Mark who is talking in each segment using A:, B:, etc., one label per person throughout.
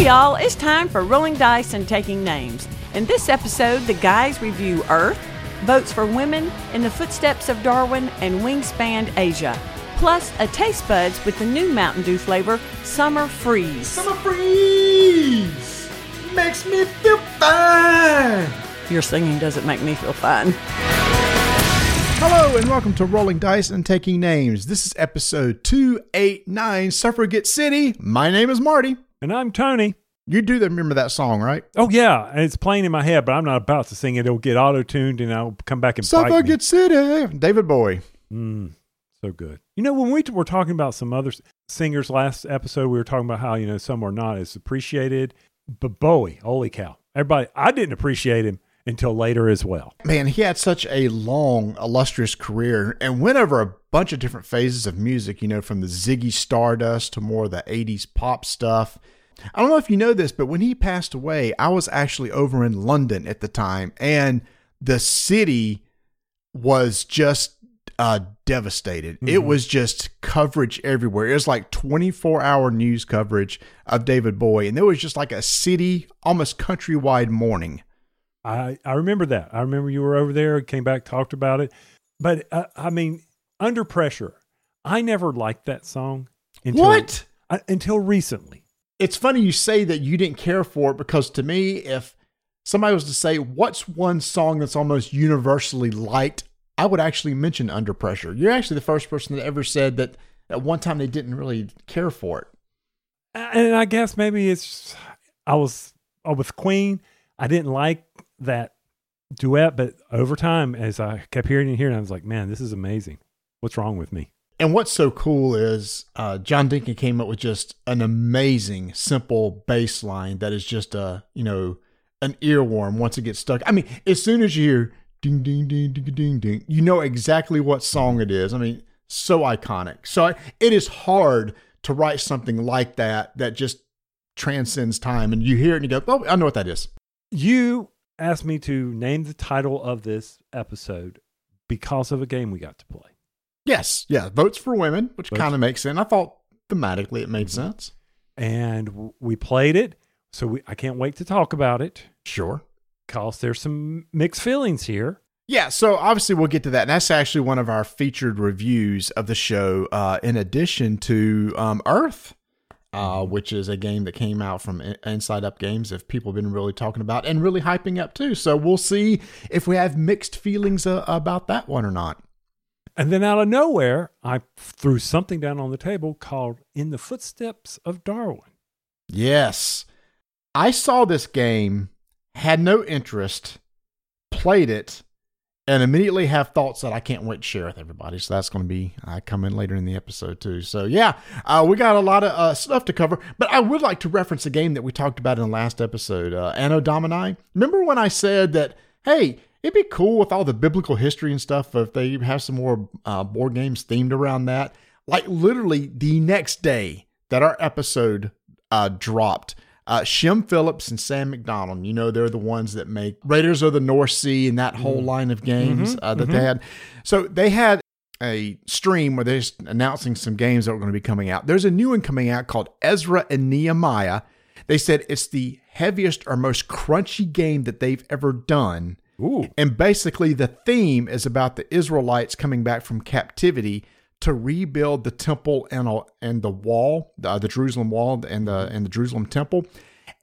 A: Hey y'all, it's time for rolling dice and taking names. In this episode, the guys review Earth, Votes for Women, In the Footsteps of Darwin, and Wingspan Asia. Plus, a taste buds with the new Mountain Dew flavor, Summer Freeze.
B: Summer freeze makes me feel fine.
A: Your singing doesn't make me feel fine.
B: Hello and welcome to Rolling Dice and Taking Names. This is episode 289, Suffragette City. My name is Marty.
C: And I'm Tony.
B: You do remember that song, right?
C: Oh yeah, and it's playing in my head, but I'm not about to sing it. It'll get auto tuned, and I'll come back and.
B: Suffragette City. David Bowie.
C: Mm, so good. You know, when we t- were talking about some other s- singers last episode, we were talking about how you know some are not as appreciated, but Bowie, holy cow! Everybody, I didn't appreciate him until later as well.
B: Man, he had such a long, illustrious career and went over a bunch of different phases of music, you know, from the Ziggy Stardust to more of the 80s pop stuff. I don't know if you know this, but when he passed away, I was actually over in London at the time, and the city was just uh, devastated. It was just coverage everywhere. It was like 24 hour news coverage of David Bowie, and there was just like a city, almost countrywide mourning.
C: I I remember that. I remember you were over there, came back, talked about it. But uh, I mean, under pressure, I never liked that song. Until,
B: What?
C: I, until recently.
B: it's funny you say that you didn't care for it because to me, if somebody was to say, What's one song that's almost universally liked? I would actually mention Under Pressure. You're actually the first person that ever said that at one time they didn't really care for it.
C: and I guess maybe it's I was uh, with Queen. I didn't like that duet, but over time, as I kept hearing and hearing, I was like, man, this is amazing. What's wrong with me?
B: And what's so cool is uh, John Deacon came up with just an amazing, simple bass line that is just a, you know, an earworm once it gets stuck. I mean, as soon as you hear ding, ding, ding, ding, ding, ding, you know exactly what song it is. I mean, so iconic. So I, it is hard to write something like that that just transcends time. And you hear it and you go, oh, I know what that is.
C: You asked me to name the title of this episode because of a game we got to play.
B: Yes. Yeah. Votes for women, which kind of makes sense. I thought thematically it made sense.
C: And w- we played it. So we, I can't wait to talk about it
B: Sure.
C: because there's some mixed feelings here.
B: Yeah, so obviously we'll get to that. And that's actually one of our featured reviews of the show, uh, in addition to um, Earth, uh, which is a game that came out from Inside Up Games, if people have been really talking about and really hyping up too. So we'll see if we have mixed feelings uh, about that one or not.
C: And then out of nowhere, I threw something down on the table called In the Footsteps of Darwin.
B: Yes. I saw this game, had no interest, played it, and immediately have thoughts that I can't wait to share with everybody. So that's going to be, I come in later in the episode too. So yeah, uh, we got a lot of uh, stuff to cover, but I would like to reference a game that we talked about in the last episode, uh, Anno Domini. Remember when I said that, hey, it'd be cool with all the biblical history and stuff if they have some more uh, board games themed around that? Like literally the next day that our episode uh, dropped. Uh, Shem Phillips and Sam McDonald, you know, they're the ones that make Raiders of the North Sea and that whole line of games uh, that they had. So they had a stream where they're just announcing some games that were going to be coming out. There's a new one coming out called Ezra and Nehemiah. They said it's the heaviest or most crunchy game that they've ever done.
C: Ooh.
B: And basically, the theme is about the Israelites coming back from captivity to rebuild the temple and and the wall, uh, the Jerusalem wall and the and the Jerusalem temple.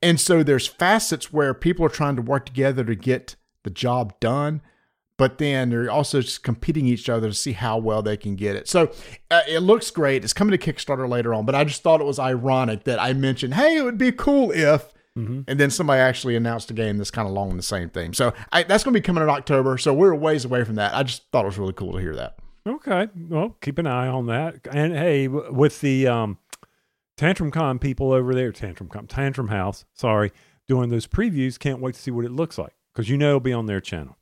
B: And so there's facets where people are trying to work together to get the job done, but then they're also just competing each other to see how well they can get it. So uh, it looks great. It's coming to Kickstarter later on, but I just thought it was ironic that I mentioned, hey, it would be cool if. And then somebody actually announced a game that's kind of along the same theme. So I, that's going to be coming in October. So we're a ways away from that. I just thought it was really cool to hear that.
C: Okay. Well, keep an eye on that. And hey, with the um, Tantrum Con people over there, Tantrum Con, Tantrum House, sorry, doing those previews, can't wait to see what it looks like because you know it'll be on their channel.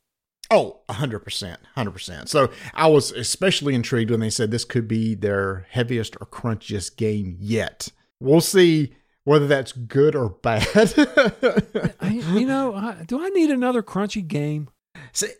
B: Oh, 100%. 100%. So I was especially intrigued when they said this could be their heaviest or crunchiest game yet. We'll see whether that's good or bad.
C: I, you know, I, do I need another crunchy game?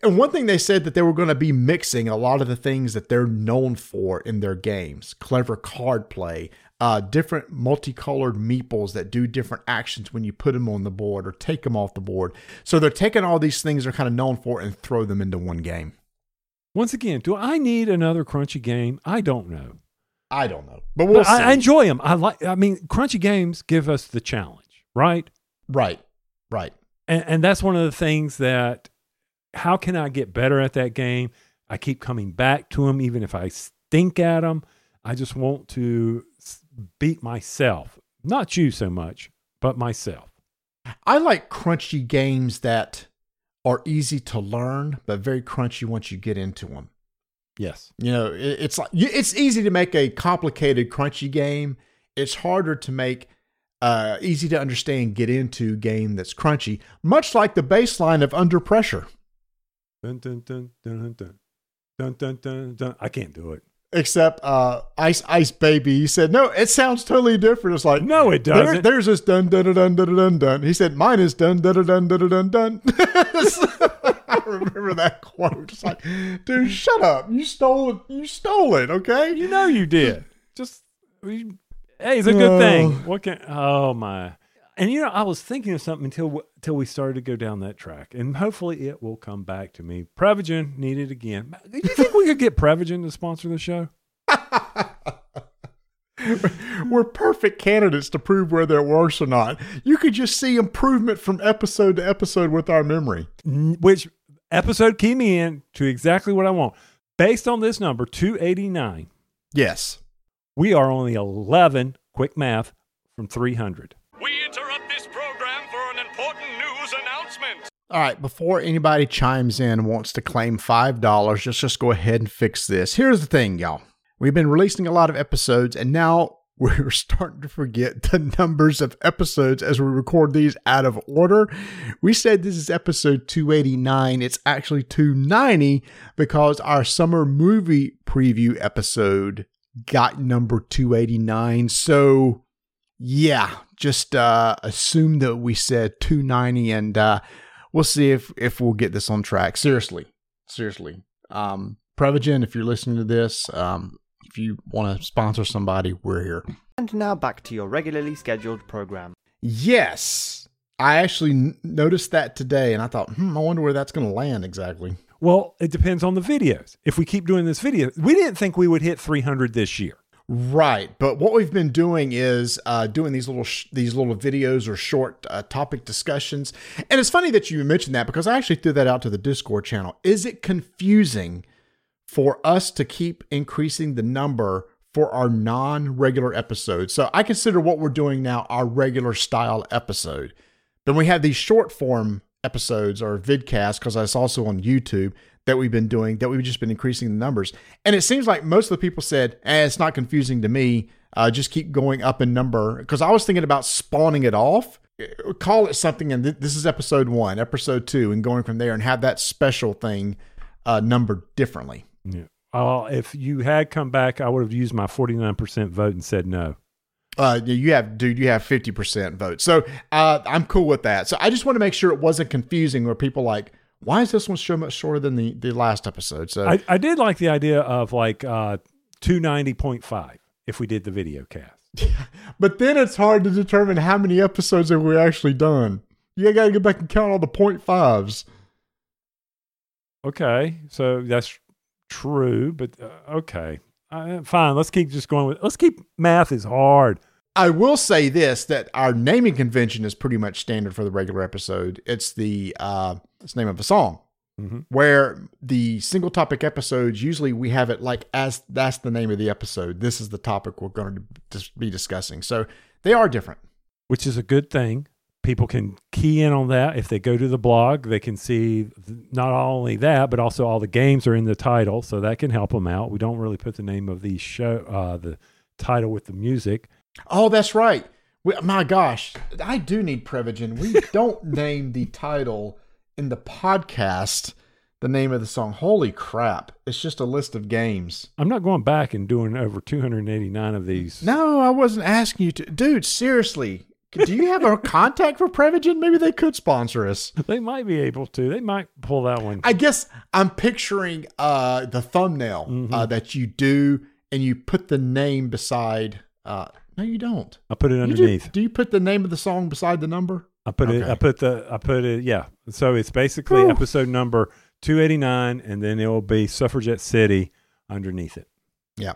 B: And one thing they said that they were going to be mixing a lot of the things that they're known for in their games clever card play, uh, different multicolored meeples that do different actions when you put them on the board or take them off the board. So they're taking all these things they're kind of known for and throw them into one game.
C: Once again, do I need another crunchy game? I don't know.
B: I don't know, but we'll
C: But
B: see.
C: I, I enjoy them. I like. I mean, crunchy games give us the challenge, right?
B: right, right.
C: And, and that's one of the things that. How can I get better at that game? I keep coming back to them, even if I stink at them. I just want to beat myself, not you so much, but myself.
B: I like crunchy games that are easy to learn, but very crunchy once you get into them.
C: Yes.
B: You know, it's like it's easy to make a complicated crunchy game. It's harder to make uh, easy to understand, get into game that's crunchy. Much like the baseline of Under Pressure,
C: Dun dun dun dun dun dun dun dun dun. dun. I can't do it.
B: except uh, Ice Ice Baby. He said, "No, it sounds totally different." It's like
C: No, it doesn't.
B: there's this dun dun dun dun dun dun. He said, "Mine is dun dun dun dun dun dun dun." I remember that quote. It's like, dude, shut up! You stole it. You stole it. Okay.
C: You know you did. Just we, hey, it's a good
B: Oh.
C: thing. What can? Oh my! And you know, I was thinking of something until until we started to go down that track, and hopefully it will come back to me. Prevagen needed again. Do you think we could get Prevagen to sponsor the show?
B: We're perfect candidates to prove whether it works or not. You could just see improvement from episode to episode with our memory.
C: Which episode key me in to exactly what I want. Based on this number, two eighty nine,
B: Yes.
C: we are only eleven. Quick math from three hundred.
D: We interrupt this program for an important news announcement.
B: All right, before anybody chimes in and wants to claim $5, let's just go ahead and fix this. Here's the thing, y'all. We've been releasing a lot of episodes, and now we're starting to forget the numbers of episodes as we record these out of order. We said this is episode 289. It's actually 290 because our summer movie preview episode got number 289. So, yeah, just uh, assume that we said 290 and uh, we'll see if if we'll get this on track. Seriously, seriously. Um, Prevagen, if you're listening to this, um, if you want to sponsor somebody, we're here.
E: And now back to your regularly scheduled program.
B: Yes, I actually n- noticed that today, and I thought, hmm, I wonder where that's going to land exactly.
C: Well, it depends on the videos. If we keep doing this video, we didn't think we would hit 300 this year.
B: Right, but what we've been doing is uh, doing these little sh- these little videos or short uh, topic discussions, and it's funny that you mentioned that because I actually threw that out to the Discord channel. Is it confusing for us to keep increasing the number for our non-regular episodes? So I consider what we're doing now our regular style episode. Then we have these short form episodes or vidcasts because that's also on YouTube that we've been doing that we've just been increasing the numbers. And it seems like most of the people said, eh, it's not confusing to me. Uh, just keep going up in number because I was thinking about spawning it off. Call it something, and th- this is episode one, episode two, and going from there and have that special thing uh, numbered differently.
C: Yeah. Uh, if you had come back, I would have used my 49% vote and said no.
B: Uh, you have, dude, you have 50% vote. So uh, I'm cool with that. So I just want to make sure it wasn't confusing where people like, why is this one so much shorter than the, the last episode? So
C: I, I did like the idea of like uh, 290.5 if we did the video cast.
B: But then it's hard to determine how many episodes have we actually done. You got to go back and count all the point fives.
C: Okay. So that's true, but uh, okay. Uh, fine. Let's keep just going with, let's keep math is hard.
B: I will say this: that our naming convention is pretty much standard for the regular episode. It's the uh, it's the name of a song.
C: Mhm.
B: Where the single topic episodes usually we have it like as that's the name of the episode. This is the topic we're going to be discussing. So they are different.
C: which is a good thing. People can key in on that. If they go to the blog, they can see not only that, but also all the games are in the title, so that can help them out. We don't really put the name of the show, uh, the title with the music.
B: Oh, that's right. We, my gosh, I do need Prevagen. We don't name the title in the podcast the name of the song. Holy crap. It's just a list of games.
C: I'm not going back and doing over 289 of these.
B: No, I wasn't asking you to. Dude, seriously. Do you have a contact for Prevagen? Maybe they could sponsor us.
C: They might be able to. They might pull that one.
B: I guess I'm picturing uh, the thumbnail uh, that you do, and you put the name beside uh, No, you don't.
C: I put it
B: You do-
C: underneath.
B: Do, you put the name of the song beside the number?
C: I put it. I put the. I put it. Yeah. So it's basically
B: Whew.
C: episode number two eighty nine, and then it will be Suffragette City underneath it.
B: Yeah.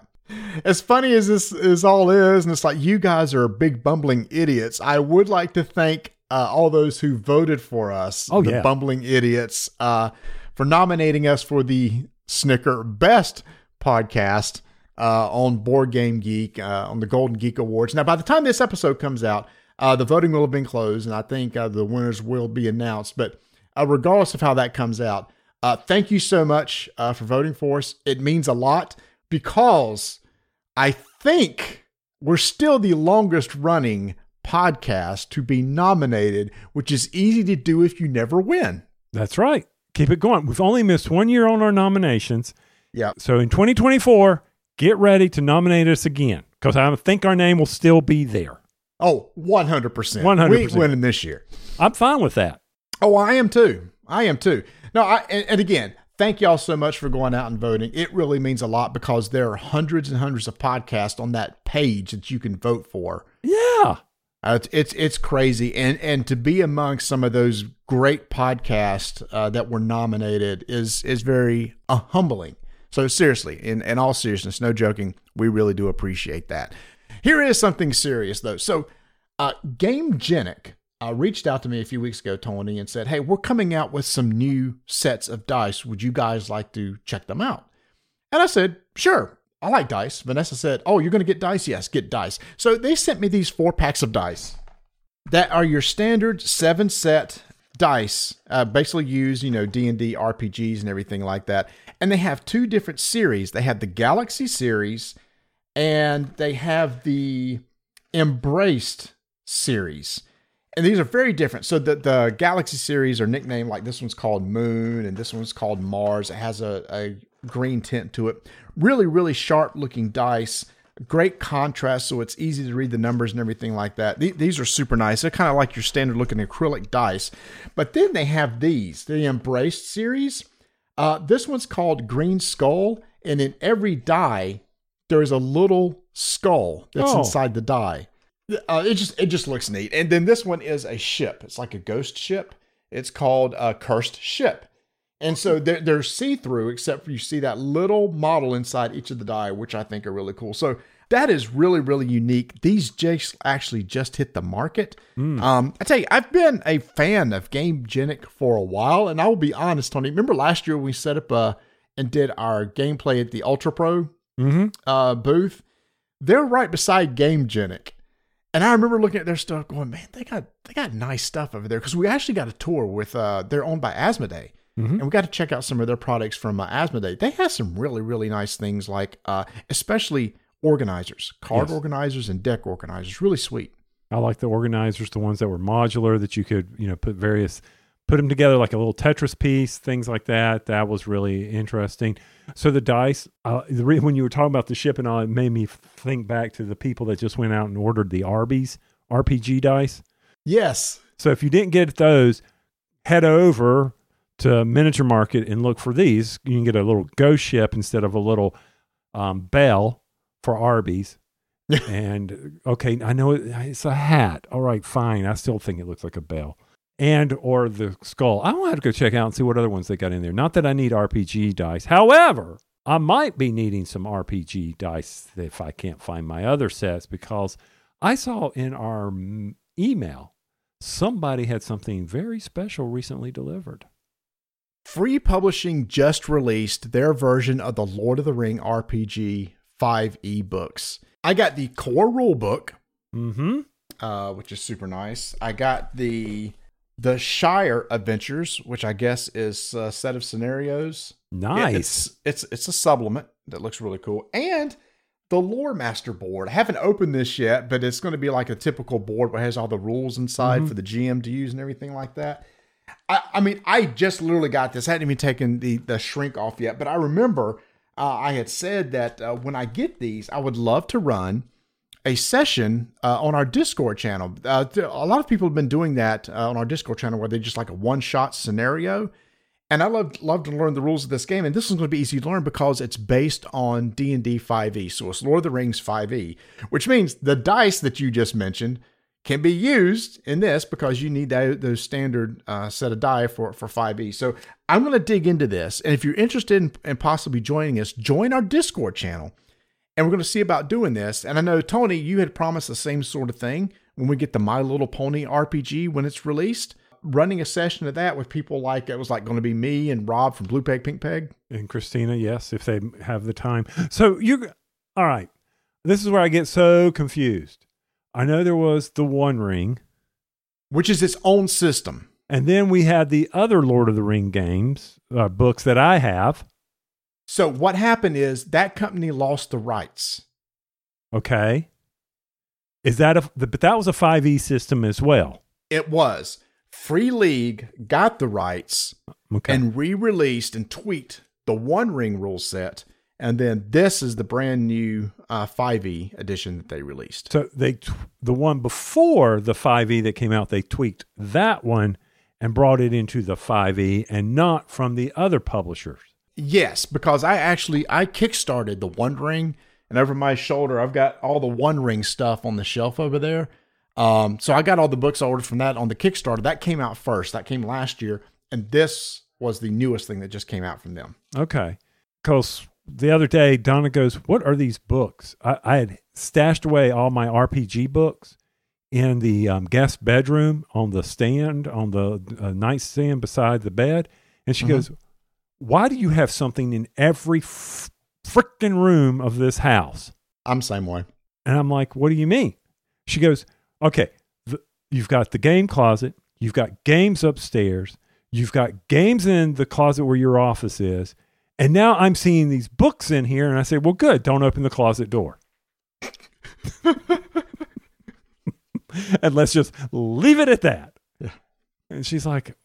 B: As funny as this is all is, and it's like you guys are big bumbling idiots. I would like to thank uh, all those who voted for us,
C: Oh,
B: the
C: yeah.
B: bumbling idiots, uh, for nominating us for the Snicker Best Podcast uh, on Board Game Geek uh, on the Golden Geek Awards. Now, by the time this episode comes out, uh, the voting will have been closed, and I think uh, the winners will be announced. But uh, regardless of how that comes out, uh, thank you so much uh, for voting for us. It means a lot because I think we're still the longest running podcast to be nominated, which is easy to do if you never win.
C: That's right. Keep it going. We've only missed one year on our nominations.
B: Yeah.
C: So in 2024, get ready to nominate us again because I think our name will still be there.
B: Oh, 100%.
C: 100%.
B: We winning this year.
C: I'm fine with that.
B: Oh, I am too. I am too. No, I and, and again, thank y'all so much for going out and voting. It really means a lot because there are hundreds and hundreds of podcasts on that page that you can vote for.
C: Yeah.
B: Uh, it's, it's it's crazy, and and to be amongst some of those great podcasts uh, that were nominated is is very uh, humbling. So seriously, in in all seriousness, no joking, we really do appreciate that. Here is something serious though. So, uh, Gamegenic uh, reached out to me a few weeks ago, Tony, and said, "Hey, we're coming out with some new sets of dice. Would you guys like to check them out?" And I said, sure, I like dice. Vanessa said, oh, you're going to get dice? Yes, get dice. So they sent me these four packs of dice that are your standard seven set dice, uh, basically use, you know, D&D, RPGs and everything like that. And they have two different series. They have the Galaxy series and they have the Embraced series. And these are very different. So the, the Galaxy series are nicknamed like this one's called Moon and this one's called Mars. It has a, a green tint to it. Really, really sharp looking dice. Great contrast, so it's easy to read the numbers and everything like that. Th- These are super nice. They're kind of like your standard looking acrylic dice. But then they have these, the Embraced series. Uh, this one's called Green Skull, and in every die, there's a little skull that's
C: Oh.
B: inside the die. Uh, it just it just looks neat. And then this one is a ship. It's like a ghost ship. It's called a cursed ship. And so they're, they're see through, except for you see that little model inside each of the die, which I think are really cool. So that is really, really unique. These just actually just hit the market. Um, I tell you, I've been a fan of Gamegenic for a while, and I will be honest, Tony. Remember last year we set up uh, and did our gameplay at the Ultra Pro
C: Mm-hmm.
B: uh, booth? They're right beside Gamegenic. And I remember looking at their stuff, going, "Man, they got they got nice stuff over there." Because we actually got a tour with uh, they're owned by Asmodee, and we got to check out some of their products from uh, Asmodee. They have some really really nice things, like uh, especially organizers, card
C: Yes.
B: organizers, and deck organizers. Really sweet.
C: I like the organizers, the ones that were modular that you could, you know, put various, put them together like a little Tetris piece, things like that. That was really interesting. So the dice, uh, the re- when you were talking about the ship and all, it made me think back to the people that just went out and ordered the Arby's RPG dice.
B: Yes,
C: So if you didn't get those, head over to Miniature Market and look for these. You can get a little ghost ship instead of a little um, bell for Arby's. and okay, I know it, it's a hat. All right, fine. I still think it looks like a bell. And or the skull. I have to go check out and see what other ones they got in there. Not that I need RPG dice. However, I might be needing some RPG dice if I can't find my other sets because I saw in our email somebody had something very special recently delivered.
B: Free Publishing just released their version of the Lord of the Ring RPG 5e books. I got the core rule book,
C: Mm-hmm.
B: uh, which is super nice. I got the the Shire Adventures, which I guess is a set of scenarios.
C: Nice.
B: it's it's it's a supplement that looks really cool, and the Lore Master board. I haven't opened this yet, but it's going to be like a typical board where it has all the rules inside
C: Mhm.
B: for the GM to use and everything like that. I, I mean, I just literally got this. I hadn't even taken the the shrink off yet, but I remember uh, I had said that uh, when I get these, I would love to run a session uh, on our Discord channel. Uh, a lot of people have been doing that uh, on our Discord channel where they just like a one shot scenario. and I love love to learn the rules of this game. And this is going to be easy to learn because it's based on D and D 5e. So it's Lord of the Rings 5e, which means the dice that you just mentioned can be used in this because you need that, those standard uh, set of die for for 5e. So I'm going to dig into this, and if you're interested in, in possibly joining us, join our Discord channel, and we're going to see about doing this. And I know Tony, you had promised the same sort of thing when we get the My Little Pony RPG when it's released running a session of that with people like it was like going to be me and Rob from Blue Peg Pink Peg
C: and Christina, yes, if they have the time. So you, all right, this is where I get so confused. I know there was the One Ring,
B: which is its own system,
C: and then we had the other Lord of the Ring games uh, books that I have.
B: So what happened is that company lost the rights.
C: Okay. Is that a but that was a 5e system as well?
B: It was. Free League got the rights
C: Okay.
B: and re-released and tweaked the One Ring rule set, and then this is the brand new uh, 5e edition that they released.
C: So they t- the one before the 5e that came out, they tweaked that one and brought it into the 5e and not from the other publishers.
B: Yes, because I actually I kickstarted the One Ring, and over my shoulder I've got all the One Ring stuff on the shelf over there. Um, so I got all the books I ordered from that on the Kickstarter. That came out first. That came last year, and this was the newest thing that just came out from them.
C: Okay. Because the other day, Donna goes, What are these books? I, I had stashed away all my RPG books in the um, guest bedroom on the stand, on the uh, nightstand beside the bed. And she
B: Mhm.
C: goes, Why do you have something in every f- freaking room of this house?
B: I'm same way.
C: And I'm like, What do you mean? She goes, Okay, the, you've got the game closet, you've got games upstairs, you've got games in the closet where your office is. And now I'm seeing these books in here. And I say, Well, good, don't open the closet door. and let's just leave it at that.
B: Yeah.
C: And she's like,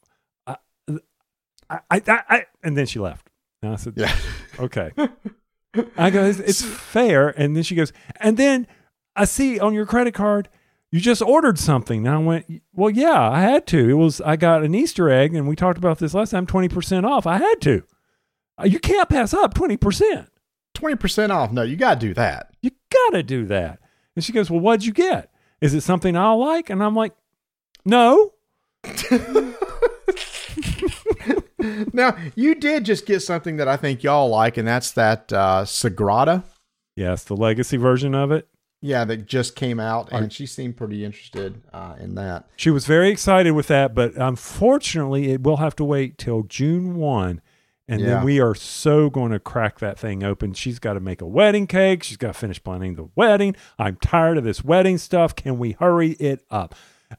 C: I, I, I, and then she left. And I said,
B: Yeah.
C: okay. I go, it's, it's fair. And then she goes, and then I see on your credit card, you just ordered something. And I went, well, yeah, I had to. It was, I got an Easter egg, and we talked about this last time 20% off. I had to. Uh, You can't pass up 20%.
B: Twenty percent off. No, you got to do that.
C: You got to do that. And she goes, well, what'd you get? Is it something I'll like? And I'm like, no.
B: Now you did just get something that I think y'all like, and that's that uh, Sagrada.
C: Yes, the legacy version of it.
B: Yeah, that just came out, and she seemed pretty interested uh, in that.
C: She was very excited with that, but unfortunately, it will have to wait till June 1. And
B: Yeah.
C: then we are so going to crack that thing open. She's got to make a wedding cake. She's got to finish planning the wedding. I'm tired of this wedding stuff. Can we hurry it up?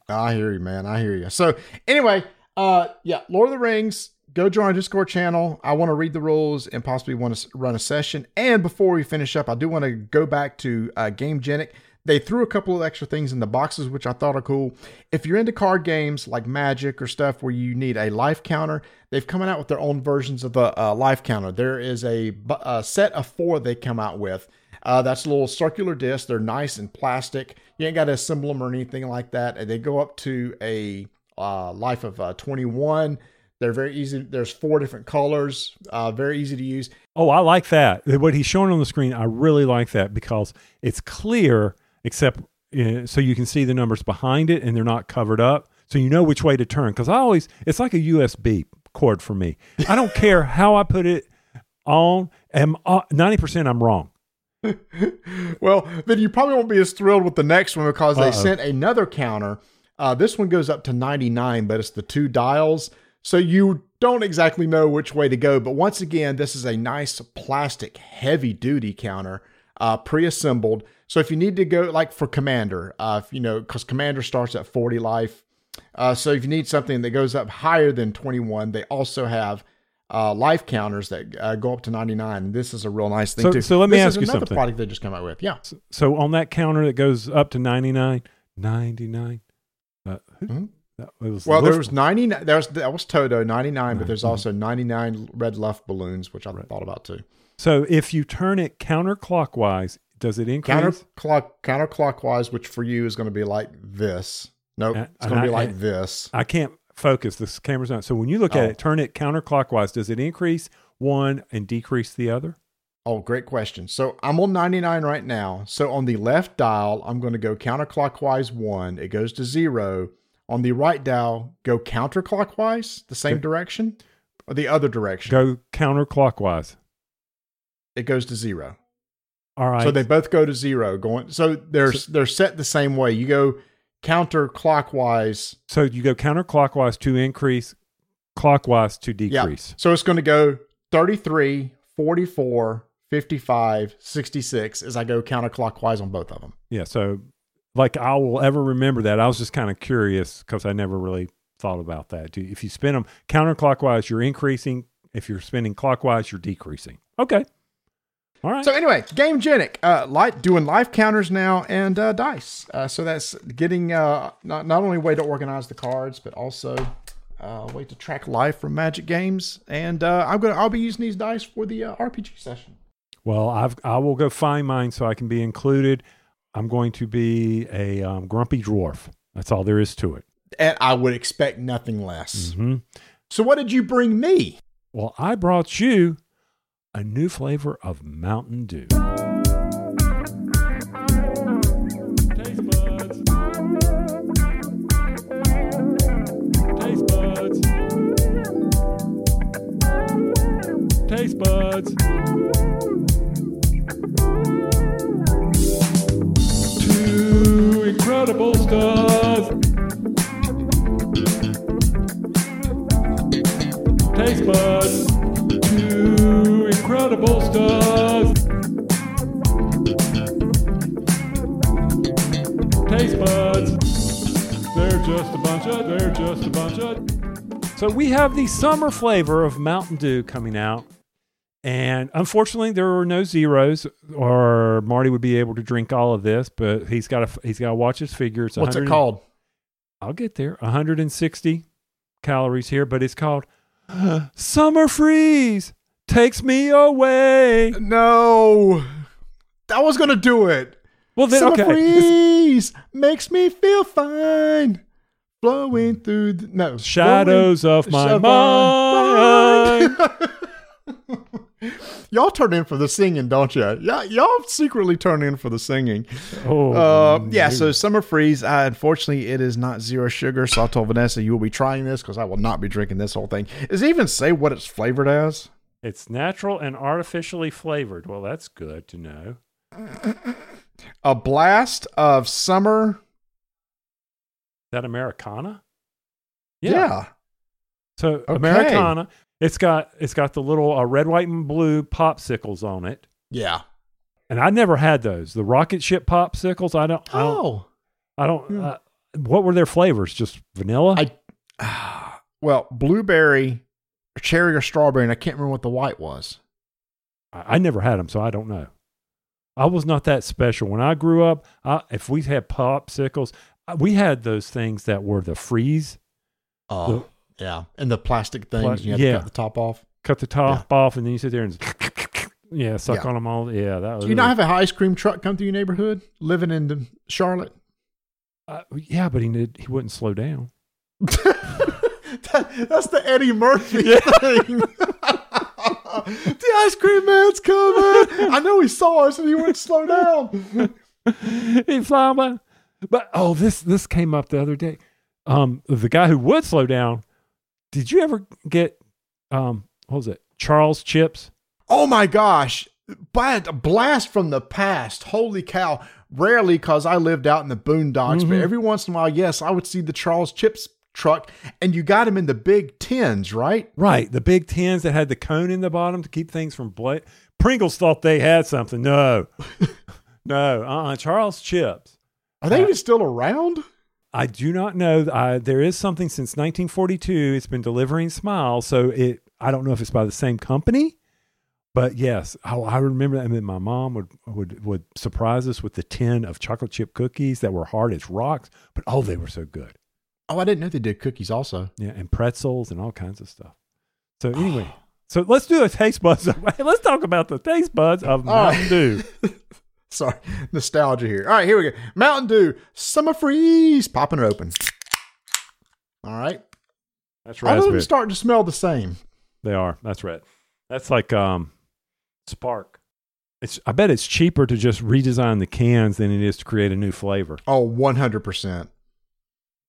B: I hear you, man. I hear you. So anyway, uh, yeah, Lord of the Rings. Go join our Discord channel. I want to read the rules and possibly want to run a session. And before we finish up, I do want to go back to uh, Gamegenic. They threw a couple of extra things in the boxes, which I thought are cool. If you're into card games like Magic or stuff where you need a life counter, they've come out with their own versions of the life counter. There is a, a set of four they come out with. Uh, that's a little circular disc. They're nice and plastic. You ain't got to assemble them or anything like that. And they go up to a uh, life of uh, 21. They're very easy. There's four different colors. Uh, very easy to use.
C: Oh, I like that. What he's showing on the screen, I really like that because it's clear, except uh, so you can see the numbers behind it and they're not covered up. So you know which way to turn. Because I always, it's like a USB cord for me. I don't care how I put it on. Am uh, 90% I'm wrong.
B: Well, then you probably won't be as thrilled with the next one because they
C: Uh-oh.
B: sent another counter. Uh, this one goes up to 99, but it's the two dials. So you don't exactly know which way to go. But once again, this is a nice plastic heavy duty counter, uh, pre assembled. So if you need to go, like for Commander, uh, you know, because Commander starts at 40 life. Uh, so if you need something that goes up higher than 21, they also have uh, life counters that uh, go up to 99. And this is a real nice thing
C: So-
B: too.
C: so let me
B: This
C: ask
B: is
C: you
B: another
C: something.
B: product they just came out with. Yeah.
C: So on that counter that goes up to 99, 99. Uh, who-
B: Mhm.
C: That was
B: Well, there was 99. There was that was Toto 99, but there's also 99 red luff balloons, which I
C: Right.
B: thought about too.
C: So if you turn it counterclockwise, does it increase?
B: Counterclock counterclockwise, which for you is going to be like this. Nope,
C: Uh,
B: it's going to be
C: and I-
B: like this.
C: I can't focus. This camera's not. So when you look at
B: Oh.
C: it, turn it counterclockwise. Does it increase one and decrease the other?
B: Oh, great question. So I'm on 99 right now. So on the left dial, I'm going to go counterclockwise one. It goes to zero. On the right dial, go counterclockwise, the same direction, or the other direction.
C: Go counterclockwise.
B: It goes to zero.
C: All right.
B: So they both go to zero. Going. So they're they're set the same way. You go counterclockwise.
C: So you go counterclockwise to increase, clockwise to decrease.
B: Yeah.
C: decrease.
B: So it's going to go 33, 44, 55, 66 as I go counterclockwise on both of them.
C: Yeah. So, like, I will ever remember that. I was just kind of curious because I never really thought about that. If you spin them counterclockwise, you're increasing. If you're spinning clockwise, you're decreasing. Okay. All right.
B: So anyway, Gamegenic, uh, light doing life counters now and uh, dice. Uh, so that's getting uh, not not only a way to organize the cards, but also uh, a way to track life from Magic games. And uh, I'm gonna I'll be using these dice for the uh, RPG session.
C: well, I've I will go find mine so I can be included. I'm going to be a um, grumpy dwarf. That's all there is to it.
B: And I would expect nothing less.
C: hmm
B: So what did you bring me?
C: Well, I brought you a new flavor of Mountain Dew. Taste buds. Taste buds. Taste buds. Incredible stuff. Taste buds. Two incredible stuff. Taste buds. They're just a bunch of, they're just a bunch of. So we have the summer flavor of Mountain Dew coming out. And unfortunately, there were no zeros, or Marty would be able to drink all of this. But he's got to he's got to watch his figure. It's
B: What's it called?
C: I'll get there. 160 calories here, but it's called Summer Freeze. Takes me away.
B: No, I was gonna do it.
C: Well, then,
B: Summer
C: okay. It's
B: freeze makes me feel fine. Flowing through the no
C: Shadows of my mind.
B: mind. y'all turn in for the singing, don't you? Yeah, y'all secretly turn in for the singing.
C: Oh,
B: Uh, yeah, so summer freeze. Uh, unfortunately, it is not zero sugar. So I told Vanessa you will be trying this because I will not be drinking this whole thing. Does it even say what it's flavored as?
C: it's natural and artificially flavored. Well, that's good to know.
B: A blast of summer.
C: that Americana?
B: Yeah.
C: So
B: Okay.
C: Americana, it's got it's got the little uh, red, white, and blue popsicles on it,
B: Yeah.
C: and I never had those. The rocket ship popsicles. I don't. I don't.
B: Oh.
C: I don't uh, what were their flavors? Just vanilla?
B: I well, blueberry, cherry, or strawberry, and I can't remember what the white was.
C: I, I never had them, so I don't know. I was not that special when I grew up. I, if we had popsicles, uh, we had those things that were the freeze.
B: Oh, yeah, and the plastic things.
C: Pla-
B: you have
C: yeah.
B: to cut the top off.
C: Cut the top off, and then you sit there and yeah, suck
B: Yeah.
C: on them all. Yeah, that was.
B: Do you not have an ice cream truck come through your neighborhood? Living in Charlotte.
C: uh, yeah, but he did, he wouldn't slow down.
B: That- that's the Eddie Murphy thing. the ice cream man's coming. I know he saw us and he wouldn't slow down.
C: he fly by. But oh, this this came up the other day. Um, the guy who would slow down. Did you ever get um what was it? Charles Chips?
B: Oh my gosh. But a blast from the past. Holy cow. Rarely because I lived out in the boondocks, but
C: Mhm.
B: every once in a while, yes, I would see the Charles Chips truck and you got him in the big tins, right?
C: Right, the big tins that had the cone in the bottom to keep things from bla- Pringles thought they had something. No, no, uh, uh Charles Chips.
B: Are they
C: Uh,
B: even still around?
C: I do not know. I, there is something since 1942. It's been delivering smiles, so it. I don't know if it's by the same company, but yes, I, I remember that. And then my mom would would would surprise us with the tin of chocolate chip cookies that were hard as rocks, but oh, they were so good.
B: Oh, I didn't know they did cookies also.
C: Yeah, and pretzels and all kinds of stuff. So anyway, so let's do a taste buds. Let's talk about the taste buds of Mountain. Dew.
B: Sorry, nostalgia here. All right, here we go. Mountain Dew, summer freeze, popping it open. All right,
C: That's
B: All of them starting to smell the same.
C: They are. That's right. That's like um, Spark. It's. I bet it's cheaper to just redesign the cans than it is to create a new flavor.
B: Oh, 100%.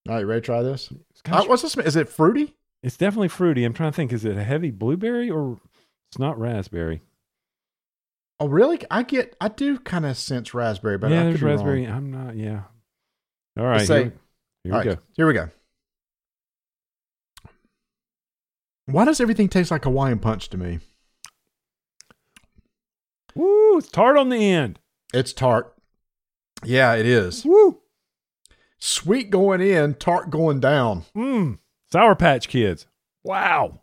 B: All right, you ready to try this? Uh, what's this? Is it fruity?
C: It's definitely fruity. I'm trying to think. Is it a heavy blueberry or it's not raspberry?
B: Oh, really? I get, I do kind of sense raspberry, but I
C: yeah,
B: could
C: there's
B: be wrong.
C: raspberry. I'm not. Yeah. All right.
B: say-
C: here, we
B: right,
C: go.
B: here we go. Why does everything taste like Hawaiian punch to me?
C: Woo! It's tart on the end.
B: It's tart. Yeah, it is.
C: Woo!
B: Sweet going in, tart going down.
C: Mmm. Sour Patch Kids. Wow.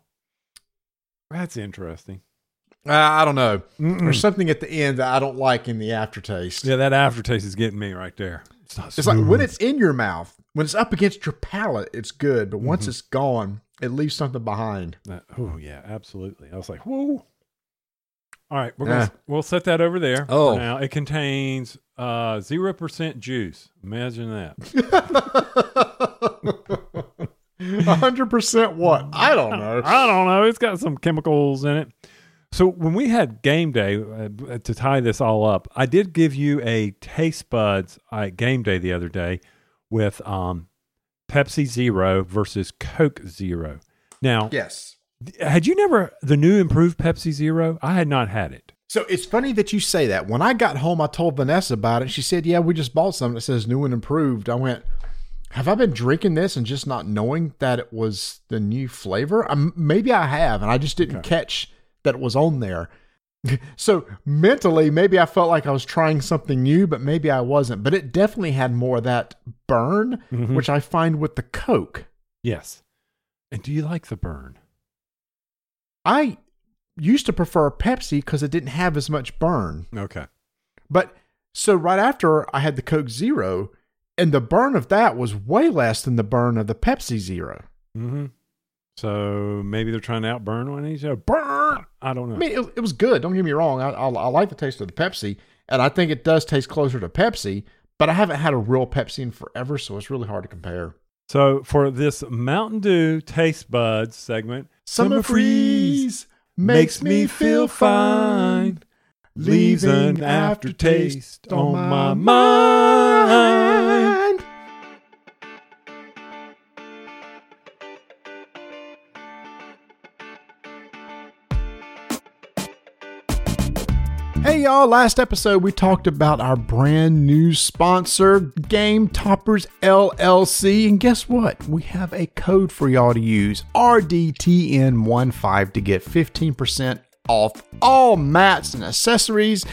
C: That's interesting.
B: Uh, I don't know.
C: Mm-mm.
B: There's something at the end that I don't like in the aftertaste.
C: Yeah, that aftertaste is getting me right there. It's not
B: It's like when it's in your mouth, when it's up against your palate, it's good. But
C: Mm-hmm.
B: once it's gone, it leaves something behind.
C: That- oh yeah, absolutely. I was like, whoa. All right, we're
B: Yeah.
C: gonna we'll set that over there.
B: Oh.
C: for now it contains uh zero percent juice. Imagine that.
B: hundred percent what? I don't know.
C: I don't know. It's got some chemicals in it. So when we had game day uh, to tie this all up, I did give you a taste buds at game day the other day with um, Pepsi Zero versus Coke Zero. Now,
B: Yes.
C: had you never the new improved Pepsi Zero? I had not had it.
B: So it's funny that you say that. When I got home, I told Vanessa about it. She said, "Yeah, we just bought something that says new and improved." I went, "Have I been drinking this and just not knowing that it was the new flavor? Um, maybe I have, and I just didn't catch that was on there." so mentally, maybe I felt like I was trying something new, but maybe I wasn't. But it definitely had more of that burn,
C: Mhm.
B: which I find with the Coke.
C: Yes. And do you like the burn?
B: I used to prefer Pepsi because it didn't have as much burn.
C: Okay.
B: But so right after I had the Coke Zero, and the burn of that was way less than the burn of the Pepsi Zero.
C: Mm-hmm. So maybe they're trying to outburn one of each. Burn! I don't know.
B: I mean, it, it was good. Don't get me wrong. I, I, I like the taste of the Pepsi, and I think it does taste closer to Pepsi. But I haven't had a real Pepsi in forever, so it's really hard to compare.
C: So for this Mountain Dew Taste Buds segment,
B: Summer freeze makes me feel fine,
C: leaves an aftertaste on my mind.
B: Hey y'all, last episode we talked about our brand new sponsor, Gametoppers LLC. And guess what? We have a code for y'all to use RDTN15 to get 15% off all mats and accessories.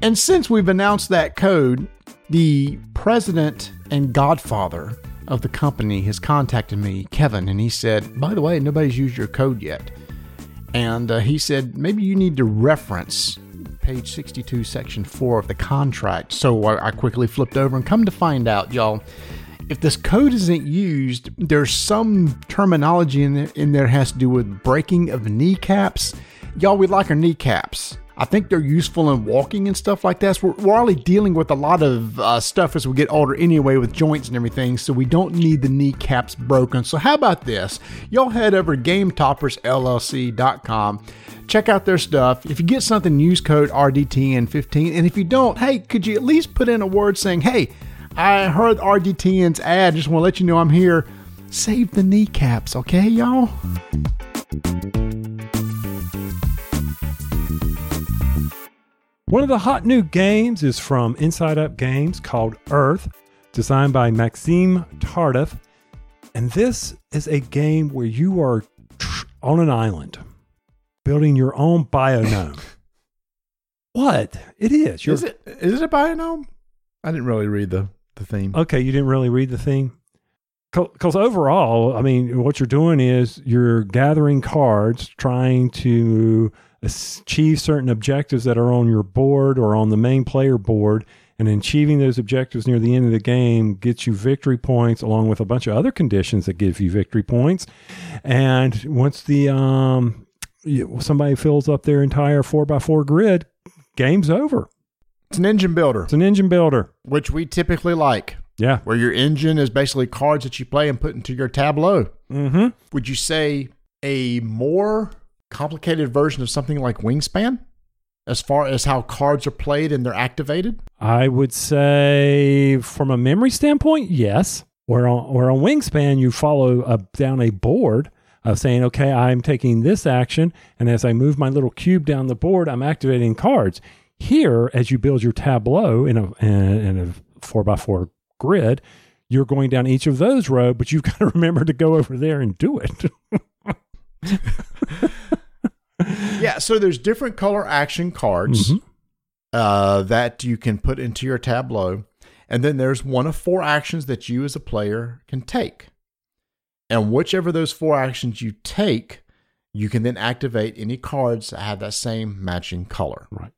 B: And since we've announced that code, the president and godfather of the company has contacted me, Kevin, and he said, By the way, nobody's used your code yet. And uh, he said, maybe you need to reference page 62, section 4 of the contract. So I, I quickly flipped over and come to find out, y'all, if this code isn't used, there's some terminology in there, in there has to do with breaking of kneecaps. Y'all, we like our kneecaps. I think they're useful in walking and stuff like that. So we're, we're already dealing with a lot of uh, stuff as we get older anyway with joints and everything, so we don't need the kneecaps broken. So how about this? Y'all head over to GameToppersLLC.com. Check out their stuff. If you get something, use code RDTN15. And if you don't, hey, could you at least put in a word saying, hey, I heard RDTN's ad. Just want to let you know I'm here. Save the kneecaps, okay, y'all?
C: One of the hot new games is from Inside Up Games called Earth, designed by Maxime Tardif. And this is a game where you are tr- on an island building your own biome. what? It is. You're,
B: Is it is it a biome? I didn't really read the, the theme.
C: Okay, you didn't really read the theme? Because overall, I mean, what you're doing is you're gathering cards, trying to achieve certain objectives that are on your board or on the main player board, and achieving those objectives near the end of the game gets you victory points, along with a bunch of other conditions that give you victory points. And once the um, somebody fills up their entire four by four grid, game's over.
B: It's an engine builder,
C: It's an engine builder.
B: which we typically like.
C: Yeah.
B: where your engine is basically cards that you play and put into your tableau.
C: Mm-hmm.
B: Would you say a more complicated version of something like Wingspan as far as how cards are played and they're activated?
C: I would say, from a memory standpoint, yes. Where on, where on Wingspan, you follow a, down a board of saying, okay, I'm taking this action, and as I move my little cube down the board, I'm activating cards. Here, as you build your tableau in a in a four by four grid, you're going down each of those rows, but you've got to remember to go over there and do it.
B: Yeah, so there's different color action cards
C: Mhm.
B: uh, that you can put into your tableau. And then there's one of four actions that you as a player can take. And whichever those four actions you take, you can then activate any cards that have that same matching color. Right.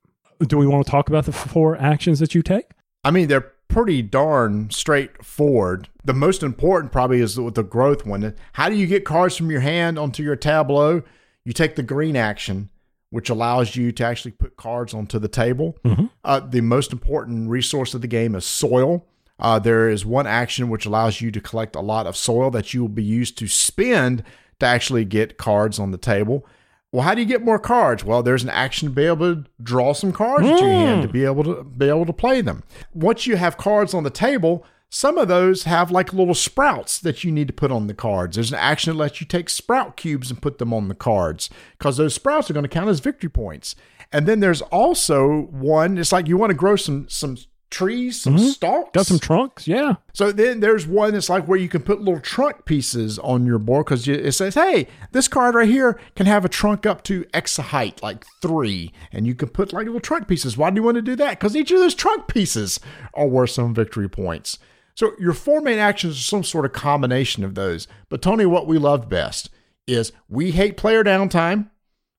C: Do we want to talk about the four actions that you take?
B: I mean, they're pretty darn straightforward. The most important probably is with the growth one. How do you get cards from your hand onto your tableau? You take the green action, which allows you to actually put cards onto the table.
C: Mhm.
B: Uh, the most important resource of the game is soil. Uh, there is one action which allows you to collect a lot of soil that you will be used to spend to actually get cards on the table. Well, how do you get more cards? Well, there's an action to be able to draw some cards into your hand to be able to be able to play them. Once you have cards on the table, some of those have like little sprouts that you need to put on the cards. There's an action that lets you take sprout cubes and put them on the cards because those sprouts are going to count as victory points. And then there's also one. It's like you want to grow some some trees, some mm-hmm. stalks.
C: Got some trunks? Yeah.
B: So then there's one that's like where you can put little trunk pieces on your board because it says, hey, this card right here can have a trunk up to X height, like three. And you can put like little trunk pieces. Why do you want to do that? Because each of those trunk pieces are worth some victory points. So your four main actions are some sort of combination of those. But Tony, what we love best is we hate player downtime.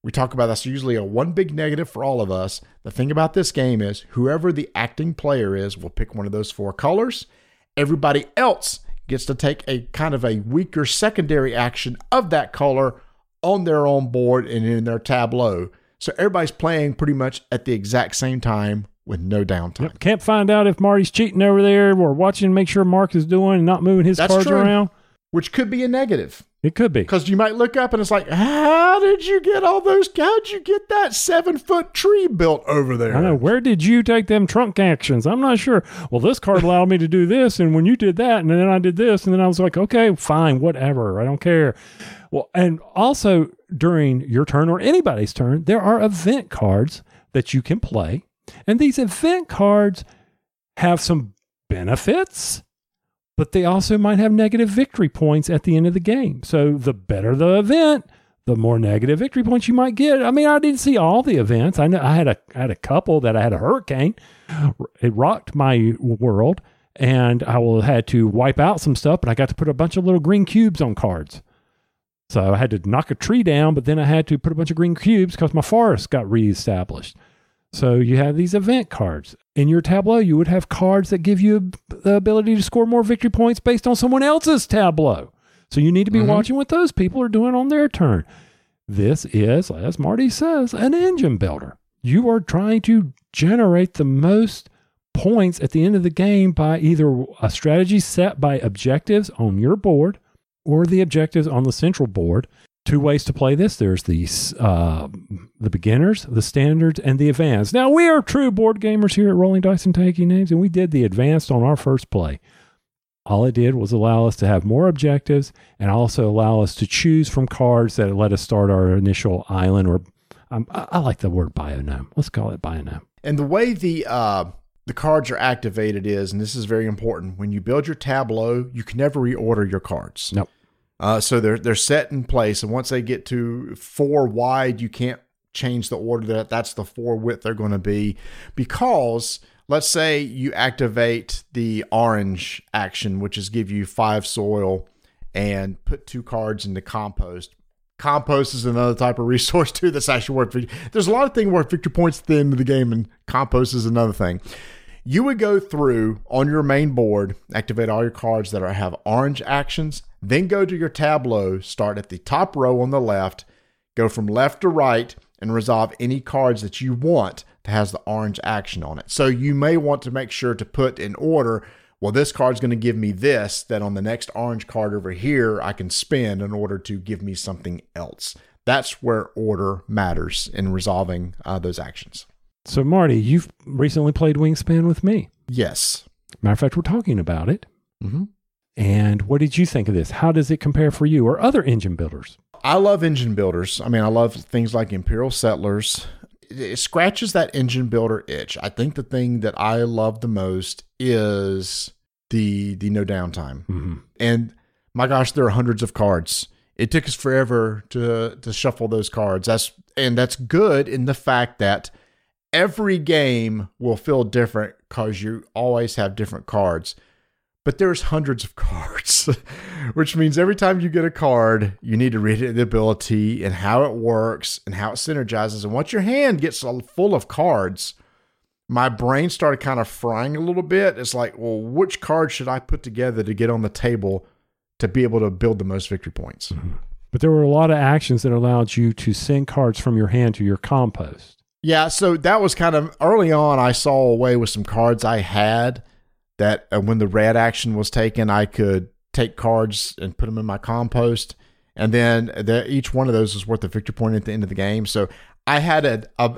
B: We talk about that's usually a one big negative for all of us. The thing about this game is whoever the acting player is will pick one of those four colors. Everybody else gets to take a kind of a weaker secondary action of that color on their own board and in their tableau. So everybody's playing pretty much at the exact same time with no downtime.
C: Yep. Can't find out if Marty's cheating over there or watching, make sure Mark is doing and not moving his
B: That's
C: cards
B: true.
C: around.
B: Which could be a negative.
C: It could be.
B: Because you might look up and it's like, how did you get all those? How'd you get that seven foot tree built over there?
C: I know. Where did you take them trunk actions? I'm not sure. Well, this card allowed me to do this, and when you did that, and then I did this, and then I was like, okay, fine, whatever. I don't care. Well, and also during your turn or anybody's turn, there are event cards that you can play, and these event cards have some benefits. But they also might have negative victory points at the end of the game. So the better the event, the more negative victory points you might get. I mean, I didn't see all the events. I know I had a I had a couple that I had a hurricane. It rocked my world, and I will had to wipe out some stuff. But I got to put a bunch of little green cubes on cards. So I had to knock a tree down, but then I had to put a bunch of green cubes because my forest got reestablished. So you have these event cards. In your tableau, you would have cards that give you the ability to score more victory points based on someone else's tableau. So you need to be
B: Mhm.
C: watching what those people are doing on their turn. This is, as Marty says, an engine builder. You are trying to generate the most points at the end of the game by either a strategy set by objectives on your board or the objectives on the central board. Two ways to play this. There's the uh, the beginners, the standards, and the advanced. Now we are true board gamers here at Rolling Dice and Taking Names, and we did the advanced on our first play. All it did was allow us to have more objectives and also allow us to choose from cards that let us start our initial island. Or um, I, I like the word bionome. Let's call it bionome.
B: And the way the uh, the cards are activated is, and this is very important, when you build your tableau, you can never reorder your cards.
C: Nope.
B: Uh, so they're they're set in place, and once they get to four wide, you can't change the order that that's the four width they're going to be, because let's say you activate the orange action, which is give you five soil and put two cards into compost. Compost is another type of resource too that's actually worth. There's a lot of things worth victory points at the end of the game, and compost is another thing. You would go through on your main board, activate all your cards that are have orange actions, then go to your tableau, start at the top row on the left, go from left to right, and resolve any cards that you want that has the orange action on it. So you may want to make sure to put in order well, this card's going to give me this, that on the next orange card over here, I can spend in order to give me something else. That's where order matters in resolving uh, those actions.
C: So, Marty, you've recently played Wingspan with me.
B: Yes.
C: Matter of fact, we're talking about it.
B: Mm-hmm.
C: And what did you think of this? How does it compare for you or other engine builders?
B: I love engine builders. I mean, I love things like Imperial Settlers. It, scratches that engine builder itch. I think the thing that I love the most is the the no downtime.
C: Mm-hmm.
B: And my gosh, there are hundreds of cards. It took us forever to to shuffle those cards. That's and that's good in the fact that every game will feel different because you always have different cards. But there's hundreds of cards, which means every time you get a card, you need to read the ability and how it works and how it synergizes. And once your hand gets full of cards, my brain started kind of frying a little bit. It's like, well, which card should I put together to get on the table to be able to build the most victory points? Mm-hmm.
C: But there were a lot of actions that allowed you to send cards from your hand to your compost.
B: Yeah, so that was kind of early on. I saw a way with some cards I had that uh, when the red action was taken, I could take cards and put them in my compost, and then the, each one of those was worth a victory point at the end of the game. So I had a, a